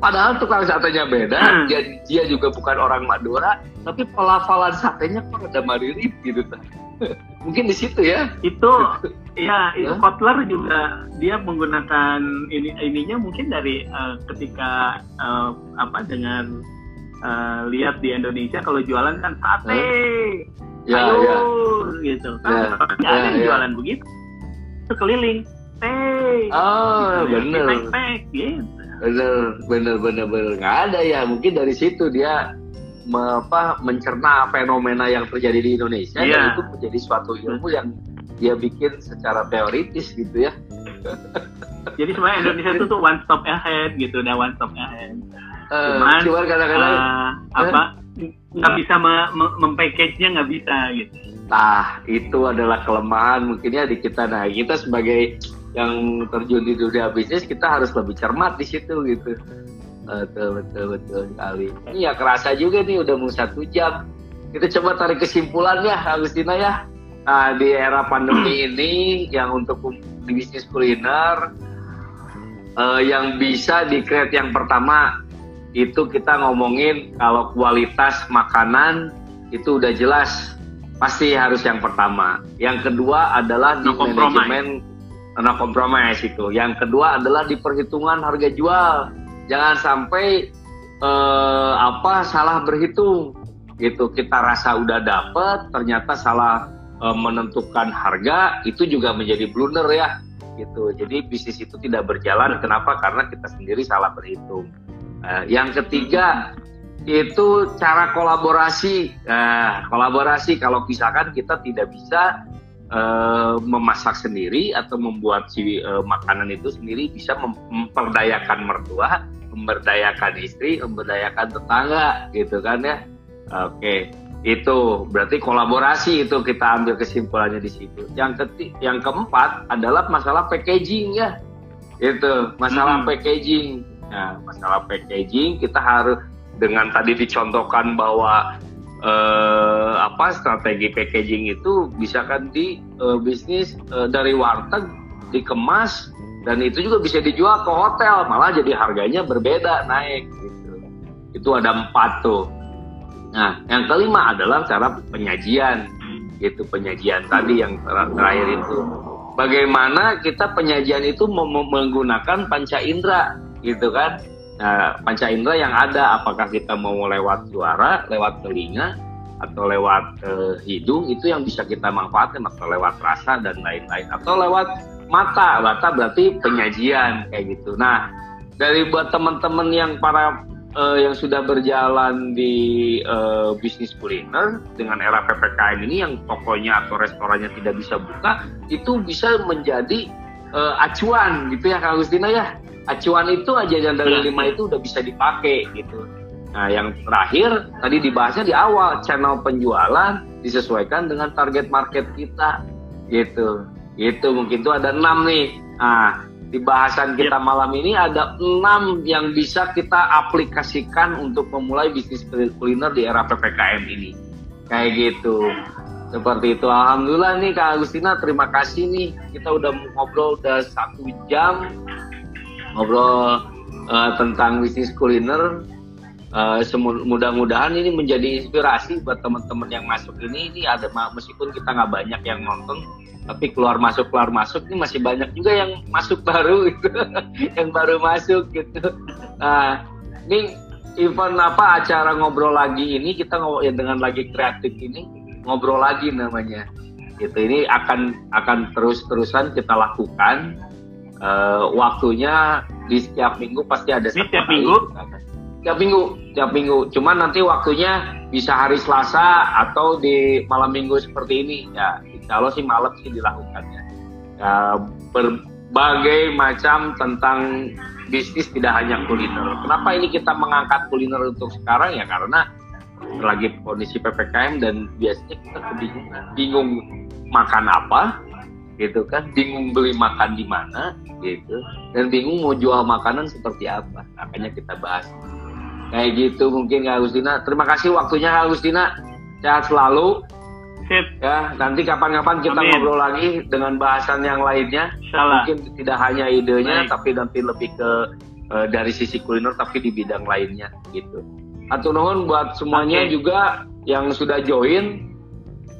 Padahal tukang satenya beda, hmm. dia, dia juga bukan orang Madura, tapi pelafalan satenya kok ada mirip gitu. Mungkin di situ ya. Itu ya, itu Kotler juga dia menggunakan ini ininya mungkin dari uh, ketika uh, apa dengan uh, lihat di Indonesia kalau jualan kan sate. Ya, Ayo, ya. gitu. Kan ya, ya, ada ya. jualan begitu. Keliling. Teh. Oh, gitu, benar. gitu bener bener bener bener nggak ada ya mungkin dari situ dia me, apa mencerna fenomena yang terjadi di Indonesia yeah. dan itu menjadi suatu ilmu yang dia bikin secara teoritis gitu ya <laughs> jadi sebenarnya Indonesia itu tuh one stop ahead gitu nah one stop ahead uh, cuman, cuman kadang-kadang uh, apa nggak bisa mempackage-nya nggak bisa gitu nah itu adalah kelemahan mungkinnya di kita. Nah kita sebagai yang terjun di dunia bisnis kita harus lebih cermat di situ gitu. Betul betul betul sekali. Ini ya kerasa juga nih udah mau satu jam. Kita coba tarik kesimpulan ya Agustina ya. Nah, di era pandemi <clears throat> ini yang untuk di bisnis kuliner uh, yang bisa di create yang pertama itu kita ngomongin kalau kualitas makanan itu udah jelas pasti harus yang pertama. Yang kedua adalah di no manajemen no compromise itu. Yang kedua adalah di perhitungan harga jual. Jangan sampai uh, apa salah berhitung gitu. Kita rasa udah dapet, ternyata salah uh, menentukan harga itu juga menjadi blunder ya gitu. Jadi bisnis itu tidak berjalan. Kenapa? Karena kita sendiri salah berhitung. Uh, yang ketiga itu cara kolaborasi. Nah, kolaborasi kalau misalkan kita tidak bisa uh, memasak sendiri atau membuat si uh, makanan itu sendiri bisa mem memperdayakan mertua, memberdayakan istri, memberdayakan tetangga, gitu kan ya. Oke. Okay itu berarti kolaborasi itu kita ambil kesimpulannya di situ. Yang keti yang keempat adalah masalah packaging ya. Itu masalah hmm. packaging. Nah, masalah packaging kita harus dengan tadi dicontohkan bahwa eh, apa strategi packaging itu bisa kan di eh, bisnis eh, dari warteg dikemas dan itu juga bisa dijual ke hotel malah jadi harganya berbeda naik gitu. Itu ada empat tuh Nah, yang kelima adalah cara penyajian, gitu penyajian tadi yang terakhir itu. Bagaimana kita penyajian itu menggunakan panca indera, gitu kan? Nah, panca indera yang ada, apakah kita mau lewat suara, lewat telinga, atau lewat uh, hidung, itu yang bisa kita manfaatkan, atau lewat rasa dan lain-lain, atau lewat mata, mata berarti penyajian kayak gitu. Nah, dari buat teman-teman yang para uh, yang sudah berjalan di uh, bisnis kuliner dengan era ppkm ini yang tokonya atau restorannya tidak bisa buka itu bisa menjadi uh, acuan gitu ya Kak Agustina ya acuan itu aja yang dari lima itu udah bisa dipakai gitu. Nah yang terakhir tadi dibahasnya di awal channel penjualan disesuaikan dengan target market kita gitu. Itu mungkin tuh ada enam nih. Nah di bahasan kita yep. malam ini ada enam yang bisa kita aplikasikan untuk memulai bisnis kuliner di era ppkm ini. Kayak gitu. Seperti itu. Alhamdulillah nih kak Agustina terima kasih nih. Kita udah ngobrol udah satu jam ngobrol uh, tentang bisnis kuliner. Uh, mudah-mudahan ini menjadi inspirasi buat teman-teman yang masuk ini. Ini ada meskipun kita nggak banyak yang nonton tapi keluar masuk keluar masuk ini masih banyak juga yang masuk baru gitu. <laughs> Yang baru masuk gitu. Nah ini event apa acara ngobrol lagi ini kita ngobrol ya dengan lagi kreatif ini ngobrol lagi namanya. Gitu ini akan akan terus terusan kita lakukan uh, waktunya di setiap minggu pasti ada setiap minggu? Tiap minggu tiap minggu. Cuman nanti waktunya bisa hari Selasa atau di malam minggu seperti ini. Ya insya Allah sih malam sih dilakukannya. Ya, berbagai macam tentang bisnis tidak hanya kuliner. Kenapa ini kita mengangkat kuliner untuk sekarang? Ya karena lagi kondisi ppkm dan biasanya kita kebingungan. Bingung makan apa gitu kan bingung beli makan di mana gitu dan bingung mau jual makanan seperti apa makanya kita bahas Kayak gitu mungkin Kak Agustina. Terima kasih waktunya Kak Agustina. Sehat selalu. Sip. Ya, nanti kapan-kapan kita Amin. ngobrol lagi dengan bahasan yang lainnya. Salah. Mungkin tidak hanya idenya, Baik. tapi nanti lebih ke uh, dari sisi kuliner, tapi di bidang lainnya gitu. Atau nuhun buat semuanya okay. juga yang sudah join,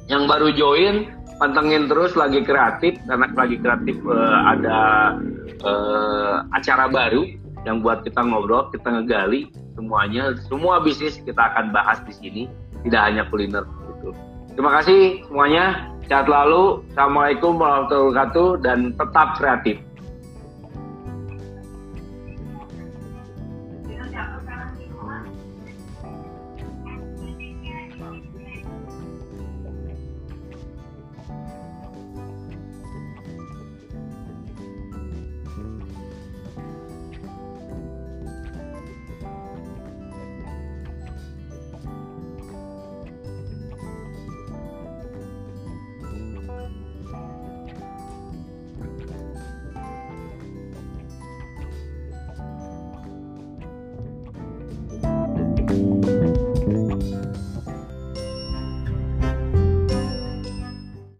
yang baru join, pantengin terus lagi kreatif karena lagi kreatif uh, ada uh, acara baru yang buat kita ngobrol, kita ngegali semuanya, semua bisnis kita akan bahas di sini, tidak hanya kuliner gitu. Terima kasih semuanya, sehat lalu, assalamualaikum warahmatullahi wabarakatuh, dan tetap kreatif.